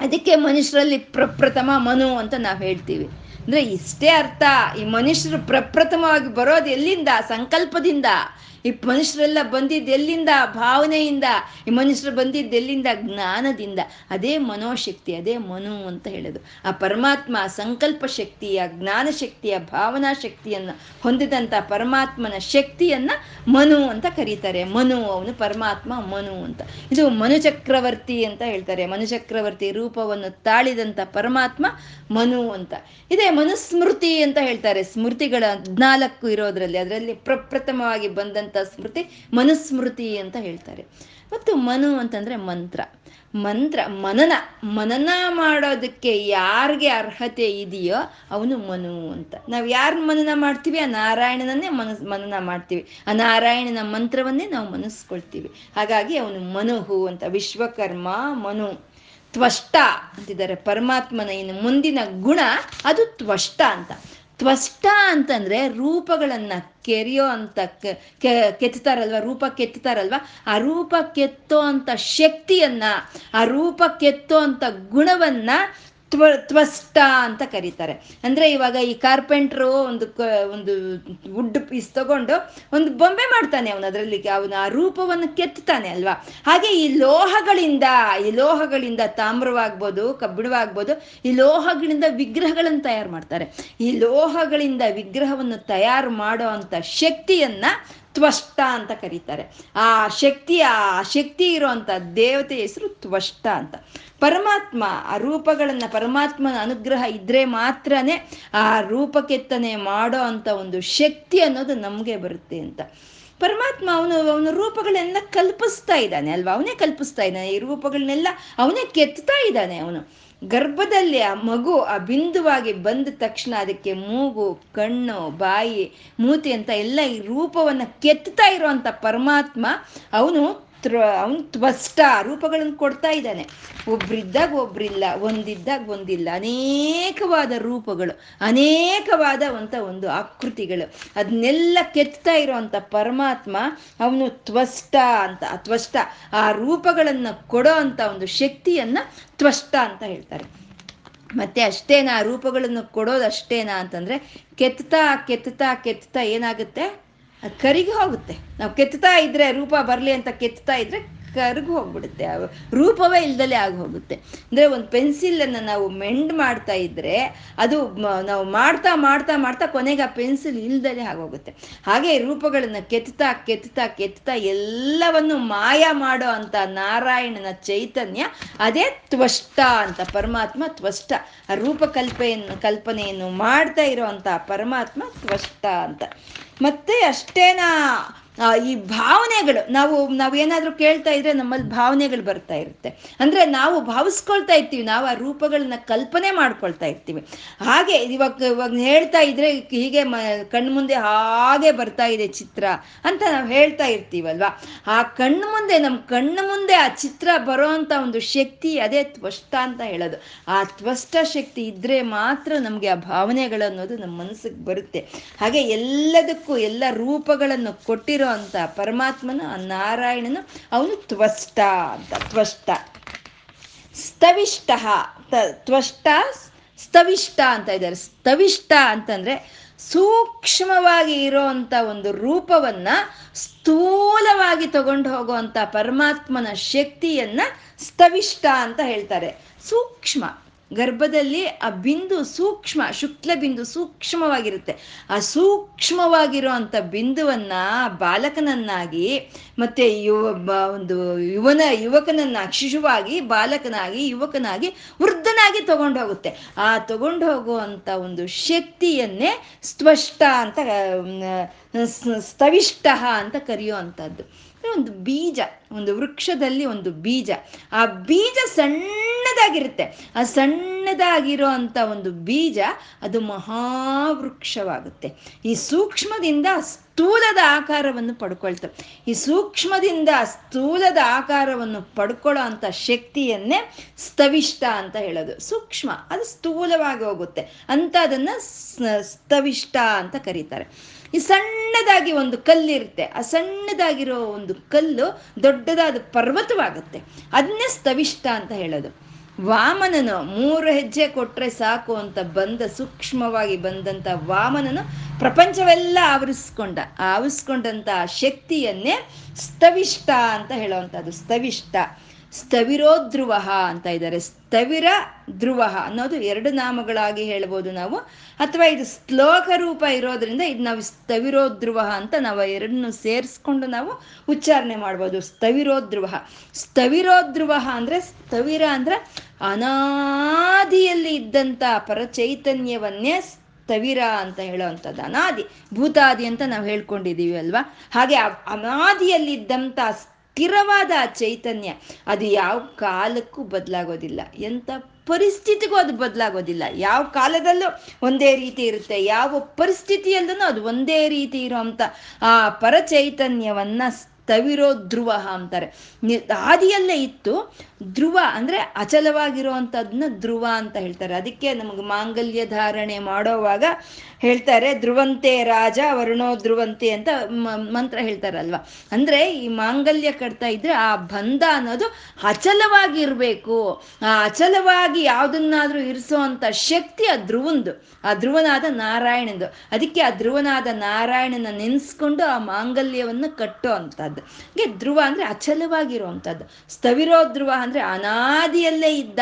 ಅದಕ್ಕೆ ಮನುಷ್ಯರಲ್ಲಿ ಪ್ರಪ್ರಥಮ ಮನು ಅಂತ ನಾವು ಹೇಳ್ತೀವಿ. ಅಂದ್ರೆ ಇಷ್ಟೇ ಅರ್ಥ. ಈ ಮನುಷ್ಯರು ಪ್ರಪ್ರಥಮವಾಗಿ ಬರೋದು ಎಲ್ಲಿಂದ? ಸಂಕಲ್ಪದಿಂದ. ಈ ಮನುಷ್ಯರೆಲ್ಲ ಬಂದಿದ್ದು ಎಲ್ಲಿಂದ? ಭಾವನೆಯಿಂದ. ಈ ಮನುಷ್ಯರು ಬಂದಿದ್ದು ಎಲ್ಲಿಂದ? ಜ್ಞಾನದಿಂದ. ಅದೇ ಮನೋಶಕ್ತಿ, ಅದೇ ಮನು ಅಂತ ಹೇಳೋದು. ಆ ಪರಮಾತ್ಮ ಸಂಕಲ್ಪ ಶಕ್ತಿಯ, ಜ್ಞಾನ ಶಕ್ತಿಯ, ಭಾವನಾ ಶಕ್ತಿಯನ್ನು ಹೊಂದಿದಂಥ ಪರಮಾತ್ಮನ ಶಕ್ತಿಯನ್ನು ಮನು ಅಂತ ಕರೀತಾರೆ. ಮನು ಅವನು ಪರಮಾತ್ಮ, ಮನು ಅಂತ. ಇದು ಮನುಚಕ್ರವರ್ತಿ ಅಂತ ಹೇಳ್ತಾರೆ. ಮನುಚಕ್ರವರ್ತಿ ರೂಪವನ್ನು ತಾಳಿದಂಥ ಪರಮಾತ್ಮ ಮನು ಅಂತ. ಇದೇ ಮನುಸ್ಮೃತಿ ಅಂತ ಹೇಳ್ತಾರೆ. ಸ್ಮೃತಿಗಳ ಹದ್ನಾಲ್ಕು ಇರೋದ್ರಲ್ಲಿ. ಅದರಲ್ಲಿ ಪ್ರಪ್ರಥಮವಾಗಿ ಸ್ಮೃತಿ, ಮನುಸ್ಮೃತಿ ಅಂತ ಹೇಳ್ತಾರೆ. ಮತ್ತು ಮನು ಅಂತಂದ್ರೆ ಮಂತ್ರ. ಮಂತ್ರ, ಮನನ ಮನನ ಮಾಡೋದಕ್ಕೆ ಯಾರಿಗೆ ಅರ್ಹತೆ ಇದೆಯೋ ಅವನು ಮನು ಅಂತ. ನಾವು ಯಾರು ಮನನ ಮಾಡ್ತೀವಿ? ಆ ನಾರಾಯಣನನ್ನೇ ಮನಸ್, ಮನನ ಮಾಡ್ತೀವಿ. ಆ ನಾರಾಯಣನ ಮಂತ್ರವನ್ನೇ ನಾವು ಮನಸ್ಕೊಳ್ತೀವಿ. ಹಾಗಾಗಿ ಅವನು ಮನುಹು ಅಂತ, ವಿಶ್ವಕರ್ಮ ಮನು. ತ್ವಷ್ಟ ಅಂತಿದ್ದಾರೆ ಪರಮಾತ್ಮನ ಇನ್ನು ಮುಂದಿನ ಗುಣ ಅದು ತ್ವಷ್ಟ ಅಂತ. ತ್ವಷ್ಟ ಅಂತಂದ್ರೆ ರೂಪಗಳನ್ನ ಕೆರೆಯೋ ಅಂತ ಕೆತ್ತಾರಲ್ವ ರೂಪ ಕೆತ್ತಾರಲ್ವ ಆ ರೂಪ ಕೆತ್ತೋ ಅಂತ ಶಕ್ತಿಯನ್ನ, ಆ ರೂಪ ಕೆತ್ತೋ ಅಂತ ಗುಣವನ್ನ ತ್ವ, ತ್ವಷ್ಟ ಅಂತ ಕರೀತಾರೆ. ಅಂದ್ರೆ ಇವಾಗ ಈ ಕಾರ್ಪೆಂಟ್ರು ಒಂದು ಒಂದು ವುಡ್ ಪೀಸ್ ತಗೊಂಡು ಒಂದು ಬೊಂಬೆ ಮಾಡ್ತಾನೆ ಅವನು ಅದರಲ್ಲಿ, ಅವನ ಆ ರೂಪವನ್ನು ಕೆತ್ತಾನೆ ಅಲ್ವಾ? ಹಾಗೆ ಈ ಲೋಹಗಳಿಂದ ಈ ಲೋಹಗಳಿಂದ ತಾಮ್ರವಾಗ್ಬೋದು, ಕಬ್ಬಿಣವಾಗ್ಬೋದು, ಈ ಲೋಹಗಳಿಂದ ವಿಗ್ರಹಗಳನ್ನು ತಯಾರು ಮಾಡ್ತಾರೆ. ಈ ಲೋಹಗಳಿಂದ ವಿಗ್ರಹವನ್ನು ತಯಾರು ಮಾಡೋ ಅಂತ ಶಕ್ತಿಯನ್ನ ತ್ವಷ್ಟ ಅಂತ ಕರೀತಾರೆ. ಆ ಶಕ್ತಿ ಆ ಶಕ್ತಿ ಇರುವಂತ ದೇವತೆ ಹೆಸರು ತ್ವಷ್ಟ ಅಂತ. ಪರಮಾತ್ಮ, ಆ ರೂಪಗಳನ್ನ, ಪರಮಾತ್ಮನ ಅನುಗ್ರಹ ಇದ್ರೆ ಮಾತ್ರನೇ ಆ ರೂಪಕೆತ್ತನೆ ಮಾಡೋ ಅಂತ ಒಂದು ಶಕ್ತಿ ಅನ್ನೋದು ನಮ್ಗೆ ಬರುತ್ತೆ ಅಂತ. ಪರಮಾತ್ಮ ಅವನು, ಅವನ ರೂಪಗಳೆಲ್ಲ ಕಲ್ಪಿಸ್ತಾ ಇದ್ದಾನೆ ಅಲ್ವಾ? ಅವನೇ ಕಲ್ಪಿಸ್ತಾ ಇದ್ದಾನೆ. ಈ ರೂಪಗಳನ್ನೆಲ್ಲ ಅವನೇ ಕೆತ್ತಾ ಇದ್ದಾನೆ ಅವನು. ಗರ್ಭದಲ್ಲಿ ಆ ಮಗು ಆ ಬಿಂದುವಾಗಿ ಬಂದ ತಕ್ಷಣ ಅದಕ್ಕೆ ಮೂಗು, ಕಣ್ಣು, ಬಾಯಿ, ಮೂತಿ ಅಂತ ಎಲ್ಲ ಈ ರೂಪವನ್ನ ಕೆತ್ತುತ್ತಾ ಇರುವಂತ ಪರಮಾತ್ಮ, ಅವನು ಅವನು ತ್ವಷ್ಟ ರೂಪಗಳನ್ನು ಕೊಡ್ತಾ ಇದ್ದಾನೆ. ಒಬ್ರಿದ್ದಾಗ ಒಬ್ರಿಲ್ಲ, ಒಂದಿದ್ದಾಗ ಒಂದಿಲ್ಲ, ಅನೇಕವಾದ ರೂಪಗಳು, ಅನೇಕವಾದ ಅಂತ ಒಂದು ಆಕೃತಿಗಳು. ಅದನ್ನೆಲ್ಲ ಕೆತ್ತಾ ಇರೋವಂಥ ಪರಮಾತ್ಮ ಅವನು ತ್ವಷ್ಟ ಅಂತ ತ್ವಷ್ಟ ಆ ರೂಪಗಳನ್ನು ಕೊಡೋ ಅಂತ ಒಂದು ಶಕ್ತಿಯನ್ನ ತ್ವಷ್ಟ ಅಂತ ಹೇಳ್ತಾರೆ. ಮತ್ತೆ ಅಷ್ಟೇನಾ ರೂಪಗಳನ್ನು ಕೊಡೋದು ಅಷ್ಟೇನಾ ಅಂತಂದ್ರೆ, ಕೆತ್ತಾ ಕೆತ್ತಾ ಕೆತ್ತಾ ಏನಾಗುತ್ತೆ? ಅದು ಕರಿಗಿ ಹೋಗುತ್ತೆ. ನಾವು ಕೆತ್ತಾ ಇದ್ರೆ ರೂಪ ಬರಲಿ ಅಂತ ಕೆತ್ತಾ ಇದ್ರೆ ಕರ್ಗು ಹೋಗ್ಬಿಡುತ್ತೆ. ರೂಪವೇ ಇಲ್ದಲೆ ಆಗಿ ಹೋಗುತ್ತೆ. ಅಂದ್ರೆ ಒಂದು ಪೆನ್ಸಿಲನ್ನು ನಾವು ಮೆಂಡ್ ಮಾಡ್ತಾ ಇದ್ರೆ ಅದು ನಾವು ಮಾಡ್ತಾ ಮಾಡ್ತಾ ಮಾಡ್ತಾ ಕೊನೆಗೆ ಆ ಪೆನ್ಸಿಲ್ ಇಲ್ದಲೇ ಆಗೋಗುತ್ತೆ ಹಾಗೆ ರೂಪಗಳನ್ನು ಕೆತ್ತಾ ಕೆತ್ತಾ ಕೆತ್ತಾ ಎಲ್ಲವನ್ನು ಮಾಯ ಮಾಡೋ ಅಂತ ನಾರಾಯಣನ ಚೈತನ್ಯ ಅದೇ ತ್ವಷ್ಟ ಅಂತ ಪರಮಾತ್ಮ ತ್ವಷ್ಟ. ಆ ರೂಪಕಲ್ಪೆಯನ್ನು ಕಲ್ಪನೆಯನ್ನು ಮಾಡ್ತಾ ಇರೋ ಅಂತ ಪರಮಾತ್ಮ ತ್ವಷ್ಟ ಅಂತ. ಮತ್ತೆ ಅಷ್ಟೇನಾ? ಈ ಭಾವನೆಗಳು, ನಾವು ನಾವು ಏನಾದರೂ ಕೇಳ್ತಾ ಇದ್ರೆ ನಮ್ಮಲ್ಲಿ ಭಾವನೆಗಳು ಬರ್ತಾ ಇರುತ್ತೆ. ಅಂದ್ರೆ ನಾವು ಭಾವಿಸ್ಕೊಳ್ತಾ ಇರ್ತೀವಿ, ನಾವು ಆ ರೂಪಗಳನ್ನ ಕಲ್ಪನೆ ಮಾಡ್ಕೊಳ್ತಾ ಇರ್ತೀವಿ. ಹಾಗೆ ಇವಾಗ ಇವಾಗ ಹೇಳ್ತಾ ಇದ್ರೆ ಹೀಗೆ ಮ, ಕಣ್ಣು ಮುಂದೆ ಹಾಗೆ ಬರ್ತಾ ಇದೆ ಚಿತ್ರ ಅಂತ ನಾವು ಹೇಳ್ತಾ ಇರ್ತೀವಲ್ವಾ? ಆ ಕಣ್ಣು ಮುಂದೆ ನಮ್ಮ ಕಣ್ಣು ಮುಂದೆ ಆ ಚಿತ್ರ ಬರೋ ಒಂದು ಶಕ್ತಿ ಅದೇ ತ್ವಷ್ಟ ಅಂತ ಹೇಳೋದು. ಆ ತ್ವಷ್ಟ ಶಕ್ತಿ ಇದ್ರೆ ಮಾತ್ರ ನಮಗೆ ಆ ಭಾವನೆಗಳು ಅನ್ನೋದು ನಮ್ಮ ಮನಸ್ಸಿಗೆ ಬರುತ್ತೆ. ಹಾಗೆ ಎಲ್ಲದಕ್ಕೂ, ಎಲ್ಲ ರೂಪಗಳನ್ನು ಕೊಟ್ಟಿರೋ ಅಂತ ಪರಮಾತ್ಮನ, ನಾರಾಯಣನು, ಅವನು ತ್ವಷ್ಟ ಅಂತ, ತ್ವಷ್ಟ. ಸ್ತವಿಷ್ಟ ತ್ವಷ್ಟ, ಸ್ತವಿಷ್ಟ ಅಂತ ಇದ್ದಾರೆ. ಸ್ತವಿಷ್ಟ ಅಂತಂದ್ರೆ ಸೂಕ್ಷ್ಮವಾಗಿ ಇರೋಂಥ ಒಂದು ರೂಪವನ್ನ ಸ್ಥೂಲವಾಗಿ ತಗೊಂಡು ಹೋಗುವಂತ ಪರಮಾತ್ಮನ ಶಕ್ತಿಯನ್ನ ಸ್ತವಿಷ್ಟ ಅಂತ ಹೇಳ್ತಾರೆ. ಸೂಕ್ಷ್ಮ. ಗರ್ಭದಲ್ಲಿ ಆ ಬಿಂದು ಸೂಕ್ಷ್ಮ, ಶುಕ್ಲ ಬಿಂದು ಸೂಕ್ಷ್ಮವಾಗಿರುತ್ತೆ. ಆ ಸೂಕ್ಷ್ಮವಾಗಿರುವಂತ ಬಿಂದುವನ್ನ ಬಾಲಕನನ್ನಾಗಿ ಮತ್ತೆ ಯುವ ಒಂದು ಯುವನ, ಯುವಕನನ್ನ ಶಿಶುವಾಗಿ, ಬಾಲಕನಾಗಿ, ಯುವಕನಾಗಿ ವೃದ್ಧನಾಗಿ ತಗೊಂಡೋಗುತ್ತೆ. ಆ ತಗೊಂಡು ಹೋಗುವಂಥ ಒಂದು ಶಕ್ತಿಯನ್ನೇ ಸ್ಪಷ್ಟ ಅಂತ ಸ್ತವಿಷ್ಟ ಅಂತ ಕರೆಯೋ ಅಂಥದ್ದು ಒಂದು ಬೀಜ, ಒಂದು ವೃಕ್ಷದಲ್ಲಿ ಒಂದು ಬೀಜ. ಆ ಬೀಜ ಸಣ್ಣದಾಗಿರುತ್ತೆ. ಆ ಸಣ್ಣದಾಗಿರೋ ಅಂತ ಒಂದು ಬೀಜ ಅದು ಮಹಾವೃಕ್ಷವಾಗುತ್ತೆ. ಈ ಸೂಕ್ಷ್ಮದಿಂದ ಸ್ಥೂಲದ ಆಕಾರವನ್ನು ಪಡ್ಕೊಳ್ತವೆ ಈ ಸೂಕ್ಷ್ಮದಿಂದ ಸ್ಥೂಲದ ಆಕಾರವನ್ನು ಪಡ್ಕೊಳ್ಳೋ ಅಂತ ಶಕ್ತಿಯನ್ನೇ ಸ್ತವಿಷ್ಟ ಅಂತ ಹೇಳೋದು. ಸೂಕ್ಷ್ಮ, ಅದು ಸ್ಥೂಲವಾಗಿ ಹೋಗುತ್ತೆ. ಅಂತ ಅದನ್ನ ಸ್ತವಿಷ್ಟ ಅಂತ ಕರೀತಾರೆ. ಈ ಸಣ್ಣದಾಗಿ ಒಂದು ಕಲ್ಲಿರುತ್ತೆ ಆ ಸಣ್ಣದಾಗಿರೋ ಒಂದು ಕಲ್ಲು ದೊಡ್ಡದಾದ ಪರ್ವತವಾಗುತ್ತೆ. ಅದನ್ನೇ ಸ್ತವಿಷ್ಟ ಅಂತ ಹೇಳೋದು. ವಾಮನನು ಮೂರು ಹೆಜ್ಜೆ ಕೊಟ್ರೆ ಸಾಕು ಅಂತ ಬಂದ, ಸೂಕ್ಷ್ಮವಾಗಿ ಬಂದಂತ ವಾಮನನು ಪ್ರಪಂಚವೆಲ್ಲ ಆವರಿಸ್ಕೊಂಡ. ಆವರಿಸ್ಕೊಂಡಂತ ಶಕ್ತಿಯನ್ನೇ ಸ್ತವಿಷ್ಟ ಅಂತ ಹೇಳುವಂಥದ್ದು. ಸ್ತವಿಷ್ಟ ಸ್ಥವಿರೋಧ್ರುವ ಅಂತ ಇದ್ದಾರೆ. ಸ್ಥವಿರ ಧ್ರುವ ಅನ್ನೋದು ಎರಡು ನಾಮಗಳಾಗಿ ಹೇಳ್ಬೋದು ನಾವು. ಅಥವಾ ಇದು ಶ್ಲೋಕ ರೂಪ ಇರೋದ್ರಿಂದ ಇದು ನಾವು ಸ್ಥವಿರೋಧ್ರುವ ಅಂತ ನಾವು ಎರಡನ್ನು ಸೇರಿಸ್ಕೊಂಡು ನಾವು ಉಚ್ಚಾರಣೆ ಮಾಡ್ಬೋದು. ಸ್ಥವಿರೋಧ್ರುವ ಸ್ಥವಿರೋಧ್ರುವ ಅಂದ್ರೆ ಸ್ಥವಿರ ಅಂದ್ರೆ ಅನಾದಿಯಲ್ಲಿ ಇದ್ದಂಥ ಪರಚೈತನ್ಯವನ್ನೇ ಸ್ಥವಿರ ಅಂತ ಹೇಳುವಂಥದ್ದು. ಅನಾದಿ, ಭೂತಾದಿ ಅಂತ ನಾವು ಹೇಳ್ಕೊಂಡಿದ್ದೀವಿ ಅಲ್ವಾ? ಹಾಗೆ ಅನಾದಿಯಲ್ಲಿದ್ದಂಥ ಸ್ಥಿರವಾದ ಆ ಚೈತನ್ಯ. ಅದು ಯಾವ ಕಾಲಕ್ಕೂ ಬದಲಾಗೋದಿಲ್ಲ. ಎಂಥ ಪರಿಸ್ಥಿತಿಗೂ ಅದು ಬದಲಾಗೋದಿಲ್ಲ. ಯಾವ ಕಾಲದಲ್ಲೂ ಒಂದೇ ರೀತಿ ಇರುತ್ತೆ. ಯಾವ ಪರಿಸ್ಥಿತಿಯಲ್ಲೂ ಅದು ಒಂದೇ ರೀತಿ ಇರುವಂಥ ಆ ಪರಚೈತನ್ಯವನ್ನ ಸ್ಥವಿರೋ ಧ್ರುವ ಅಂತಾರೆ. ಆದಿಯಲ್ಲೇ ಇತ್ತು. ಧ್ರುವ ಅಂದ್ರೆ ಅಚಲವಾಗಿರುವಂಥದ್ದನ್ನ ಧ್ರುವ ಅಂತ ಹೇಳ್ತಾರೆ. ಅದಕ್ಕೆ ನಮಗೆ ಮಾಂಗಲ್ಯ ಧಾರಣೆ ಮಾಡೋವಾಗ ಹೇಳ್ತಾರೆ, ಧ್ರುವಂತೆ ರಾಜ, ವರುಣೋ ಧ್ರುವಂತೆ ಅಂತ ಮಂತ್ರ ಹೇಳ್ತಾರಲ್ವ. ಅಂದ್ರೆ ಈ ಮಾಂಗಲ್ಯ ಕಟ್ತಾ ಇದ್ರೆ ಆ ಬಂಧ ಅನ್ನೋದು ಅಚಲವಾಗಿರ್ಬೇಕು. ಆ ಅಚಲವಾಗಿ ಯಾವ್ದನ್ನಾದ್ರೂ ಇರಿಸೋ ಅಂತ ಶಕ್ತಿ ಆ ಧ್ರುವಂದು, ಆ ಧ್ರುವನಾದ ನಾರಾಯಣಂದು. ಅದಕ್ಕೆ ಆ ಧ್ರುವನಾದ ನಾರಾಯಣನ ನೆನ್ಸ್ಕೊಂಡು ಆ ಮಾಂಗಲ್ಯವನ್ನು ಕಟ್ಟೋ ಅಂಥದ್ದು ಹೀಗೆ ಧ್ರುವ ಅಂದ್ರೆ ಅಚಲವಾಗಿರುವಂಥದ್ದು. ಸ್ಥವಿರೋ ಧ್ರುವ ಅಂದ್ರೆ ಅನಾದಿಯಲ್ಲೇ ಇದ್ದ.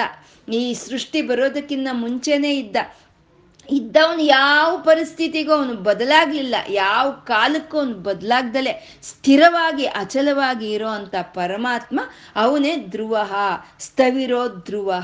ಈ ಸೃಷ್ಟಿ ಬರೋದಕ್ಕಿಂತ ಮುಂಚೆನೇ ಇದ್ದ. ಇದ್ದವನು ಯಾವ ಪರಿಸ್ಥಿತಿಗೂ ಅವನು ಬದಲಾಗ್ಲಿಲ್ಲ. ಯಾವ ಕಾಲಕ್ಕೂ ಅವನು ಬದಲಾಗ್ದಲೆ ಸ್ಥಿರವಾಗಿ, ಅಚಲವಾಗಿ ಇರೋ ಅಂತ ಪರಮಾತ್ಮ ಅವನೇ ಧ್ರುವ ಸ್ಥವಿರೋ ಧ್ರುವ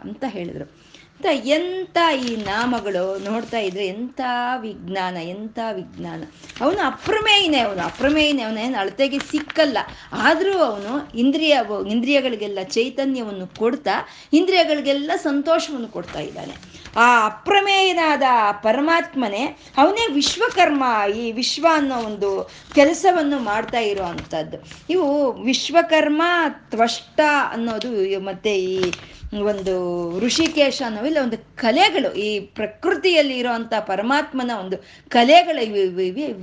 ಅಂತ ಹೇಳಿದ್ರು. ಅಂತ ಎಂಥ ಈ ನಾಮಗಳು ನೋಡ್ತಾ ಇದ್ರೆ ಎಂಥ ವಿಜ್ಞಾನ ಎಂಥ ವಿಜ್ಞಾನ. ಅವನು ಅಪ್ರಮೇಯನೇ ಅವನು ಅಪ್ರಮೇಯನೇ ಅವನೇನು ಅಳತೆಗೆ ಸಿಕ್ಕಲ್ಲ. ಆದರೂ ಅವನು ಇಂದ್ರಿಯ, ಇಂದ್ರಿಯಗಳಿಗೆಲ್ಲ ಚೈತನ್ಯವನ್ನು ಕೊಡ್ತಾ, ಇಂದ್ರಿಯಗಳಿಗೆಲ್ಲ ಸಂತೋಷವನ್ನು ಕೊಡ್ತಾ ಇದ್ದಾನೆ. ಆ ಅಪ್ರಮೇಯನಾದ ಪರಮಾತ್ಮನೇ ಅವನೇ ವಿಶ್ವಕರ್ಮ, ಈ ವಿಶ್ವ ಅನ್ನೋ ಒಂದು ಕೆಲಸವನ್ನು ಮಾಡ್ತಾ ಇರೋ ಅಂಥದ್ದು. ಇವು ವಿಶ್ವಕರ್ಮ ತ್ವಷ್ಟ ಅನ್ನೋದು ಮತ್ತೆ ಈ ಒಂದು ಋಷಿಕೇಶ ಅನ್ನೋ, ಇಲ್ಲ, ಒಂದು ಕಲೆಗಳು, ಈ ಪ್ರಕೃತಿಯಲ್ಲಿ ಇರೋವಂಥ ಪರಮಾತ್ಮನ ಒಂದು ಕಲೆಗಳ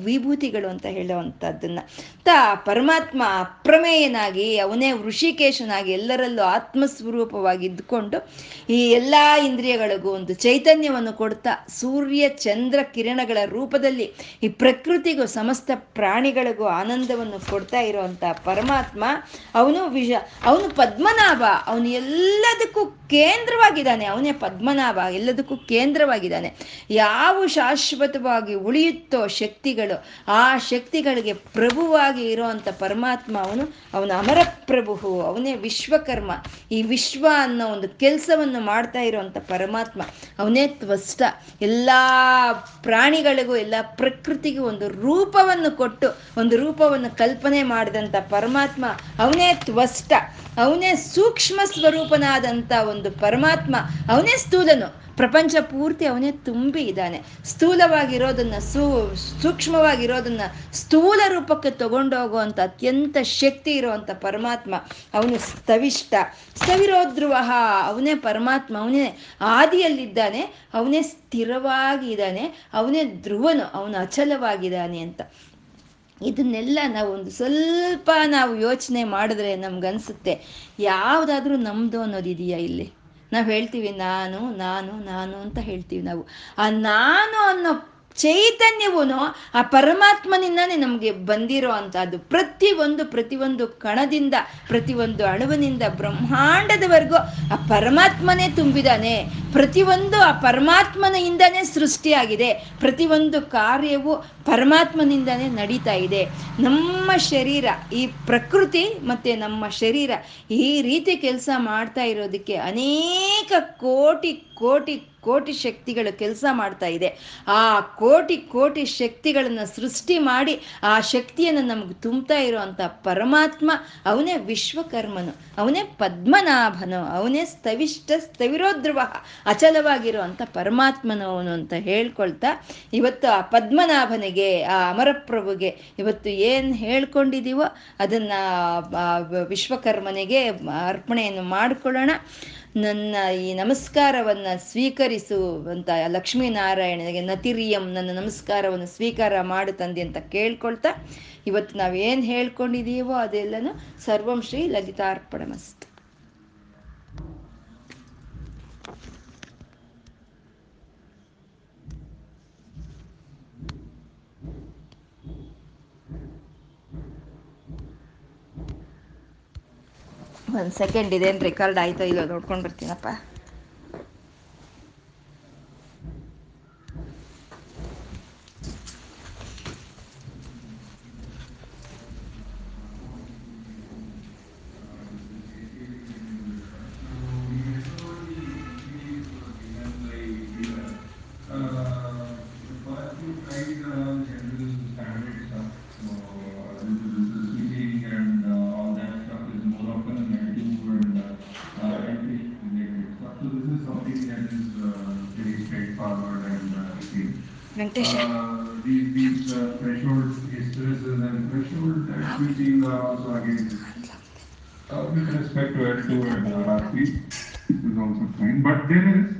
ವಿಭೂತಿಗಳು ಅಂತ ಹೇಳುವಂಥದ್ದನ್ನ ತ, ಪರಮಾತ್ಮ ಅಪ್ರಮೇಯನಾಗಿ, ಅವನೇ ಋಷಿಕೇಶನಾಗಿ ಎಲ್ಲರಲ್ಲೂ ಆತ್ಮಸ್ವರೂಪವಾಗಿ ಇದ್ಕೊಂಡು ಈ ಎಲ್ಲ ಇಂದ್ರಿಯಗಳಿಗೂ ಒಂದು ಚೈತನ್ಯವನ್ನು ಕೊಡ್ತಾ, ಸೂರ್ಯ, ಚಂದ್ರ, ಕಿರಣಗಳ ರೂಪದಲ್ಲಿ ಈ ಪ್ರಕೃತಿಗೂ ಸಮಸ್ತ ಪ್ರಾಣಿಗಳಿಗೂ ಆನಂದವನ್ನು ಕೊಡ್ತಾ ಇರುವಂತ ಪರಮಾತ್ಮ, ಅವನು ವಿಷ, ಅವನು ಪದ್ಮನಾಭ, ಅವನು ಎಲ್ಲದಕ್ಕೂ ಕೇಂದ್ರವಾಗಿದ್ದಾನೆ. ಅವನೇ ಪದ್ಮನಾಭ. ಎಲ್ಲದಕ್ಕೂ ಕೇಂದ್ರವಾಗಿದ್ದಾನೆ. ಯಾವ ಶಾಶ್ವತವಾಗಿ ಉಳಿಯುತ್ತೋ ಶಕ್ತಿಗಳು, ಆ ಶಕ್ತಿಗಳಿಗೆ ಪ್ರಭುವಾಗಿ ಇರೋವಂಥ ಪರಮಾತ್ಮ ಅವನು, ಅವನ ಅಮರ ಪ್ರಭು ಅವನೇ ವಿಶ್ವಕರ್ಮ. ಈ ವಿಶ್ವ ಅನ್ನೋ ಒಂದು ಕೆಲಸವನ್ನು ಮಾಡ್ತಾ ಇರುವಂತ ಪರಮಾತ್ಮ ಅವನೇ ತ್ವಷ್ಟ. ಎಲ್ಲ ಪ್ರಾಣಿಗಳಿಗೂ, ಎಲ್ಲ ಪ್ರಕೃತಿಗೂ ಒಂದು ರೂಪವನ್ನು ಕೊಟ್ಟು, ಒಂದು ರೂಪವನ್ನು ಕಲ್ಪನೆ ಮಾಡಿದಂಥ ಪರಮಾತ್ಮ ಅವನೇ ತ್ವಷ್ಟ. ಅವನೇ ಸೂಕ್ಷ್ಮ ಸ್ವರೂಪನಾದಂಥ ಒಂದು ಪರಮಾತ್ಮ, ಅವನೇ ಸ್ಥೂಲನು. ಪ್ರಪಂಚ ಪೂರ್ತಿ ಅವನೇ ತುಂಬಿ ಇದ್ದಾನೆ. ಸ್ಥೂಲವಾಗಿರೋದನ್ನ ಸೂ, ಸೂಕ್ಷ್ಮವಾಗಿರೋದನ್ನ ಸ್ಥೂಲ ರೂಪಕ್ಕೆ ತಗೊಂಡೋಗುವಂಥ ಅತ್ಯಂತ ಶಕ್ತಿ ಇರುವಂಥ ಪರಮಾತ್ಮ, ಅವನು ಸ್ಥವಿಷ್ಟ ಸ್ಥವಿರೋಧ್ರುವ ಅವನೇ ಪರಮಾತ್ಮ, ಅವನೇ ಆದಿಯಲ್ಲಿದ್ದಾನೆ, ಅವನೇ ಸ್ಥಿರವಾಗಿ ಇದ್ದಾನೆ ಅವನೇ ಧ್ರುವನು, ಅವನು ಅಚಲವಾಗಿದ್ದಾನೆ ಅಂತ. ಇದನ್ನೆಲ್ಲ ನಾವು ಒಂದು ಸ್ವಲ್ಪ ನಾವು ಯೋಚನೆ ಮಾಡಿದ್ರೆ ನಮ್ಗನ್ಸುತ್ತೆ. ಯಾವುದಾದ್ರೂ ನಮ್ಮದು ಅನ್ನೋದು ಇದೆಯಾ ಇಲ್ಲಿ? ನಾವು ಹೇಳ್ತೀವಿ, ನಾನು ನಾನು ನಾನು ಅಂತ ಹೇಳ್ತೀವಿ ನಾವು. ಆ ನಾನು ಅನ್ನೋ ಚೈತನ್ಯವೂ ಆ ಪರಮಾತ್ಮನಿಂದನೇ ನಮಗೆ ಬಂದಿರೋ ಅಂಥದ್ದು. ಪ್ರತಿಯೊಂದು ಪ್ರತಿಯೊಂದು ಕಣದಿಂದ, ಪ್ರತಿಯೊಂದು ಅಣುವಿನಿಂದ ಬ್ರಹ್ಮಾಂಡದವರೆಗೂ ಆ ಪರಮಾತ್ಮನೇ ತುಂಬಿದಾನೆ. ಪ್ರತಿಯೊಂದು ಆ ಪರಮಾತ್ಮನಿಂದನೇ ಸೃಷ್ಟಿಯಾಗಿದೆ. ಪ್ರತಿಯೊಂದು ಕಾರ್ಯವು ಪರಮಾತ್ಮನಿಂದನೇ ನಡೀತಾ ಇದೆ. ನಮ್ಮ ಶರೀರ, ಈ ಪ್ರಕೃತಿ ಮತ್ತೆ ನಮ್ಮ ಶರೀರ ಈ ರೀತಿ ಕೆಲಸ ಮಾಡ್ತಾ ಇರೋದಕ್ಕೆ ಅನೇಕ ಕೋಟಿ ಕೋಟಿ ಕೋಟಿ ಶಕ್ತಿಗಳು ಕೆಲಸ ಮಾಡ್ತಾ ಇದೆ. ಆ ಕೋಟಿ ಕೋಟಿ ಶಕ್ತಿಗಳನ್ನು ಸೃಷ್ಟಿ ಮಾಡಿ ಆ ಶಕ್ತಿಯನ್ನು ನಮ್ಗೆ ತುಂಬ್ತಾ ಇರುವಂತ ಪರಮಾತ್ಮ ಅವನೇ ವಿಶ್ವಕರ್ಮನು, ಅವನೇ ಪದ್ಮನಾಭನು, ಅವನೇ ಸ್ಥವಿಷ್ಟ ಸ್ಥವಿರೋಧ್ರುವ ಅಚಲವಾಗಿರುವಂಥ ಪರಮಾತ್ಮನು ಅವನು ಅಂತ ಹೇಳ್ಕೊಳ್ತಾ ಇವತ್ತು ಆ ಪದ್ಮನಾಭನಿಗೆ, ಆ ಅಮರಪ್ರಭುಗೆ ಇವತ್ತು ಏನು ಹೇಳ್ಕೊಂಡಿದೀವೋ ಅದನ್ನ ವಿಶ್ವಕರ್ಮನಿಗೆ ಅರ್ಪಣೆಯನ್ನು ಮಾಡಿಕೊಳ್ಳೋಣ. ನನ್ನ ಈ ನಮಸ್ಕಾರವನ್ನು ಸ್ವೀಕರಿಸು ಅಂತ ಲಕ್ಷ್ಮೀನಾರಾಯಣನಿಗೆ ನತಿರಿಯಂ ನನ್ನ ನಮಸ್ಕಾರವನ್ನು ಸ್ವೀಕಾರ ಮಾಡು ತಂದೆ ಅಂತ ಕೇಳ್ಕೊಳ್ತಾ ಇವತ್ತು ನಾವೇನು ಹೇಳ್ಕೊಂಡಿದ್ದೀವೋ ಅದೆಲ್ಲನೂ ಸರ್ವಂ ಶ್ರೀ ಲಲಿತಾರ್ಪಣ ಮಸ್ತ್ ಒಂದು ಸೆಕೆಂಡ್ ಇದೇನು ರೆಕಾರ್ಡ್ ಆಯ್ತೋ ಇಲ್ಲೋ ನೋಡ್ಕೊಂಡು ಬರ್ತೀನಪ್ಪ. Uh, these these uh, thresholds, historicism and threshold. Equities are also again uh, with respect to L2 and RRC, is also fine. But there is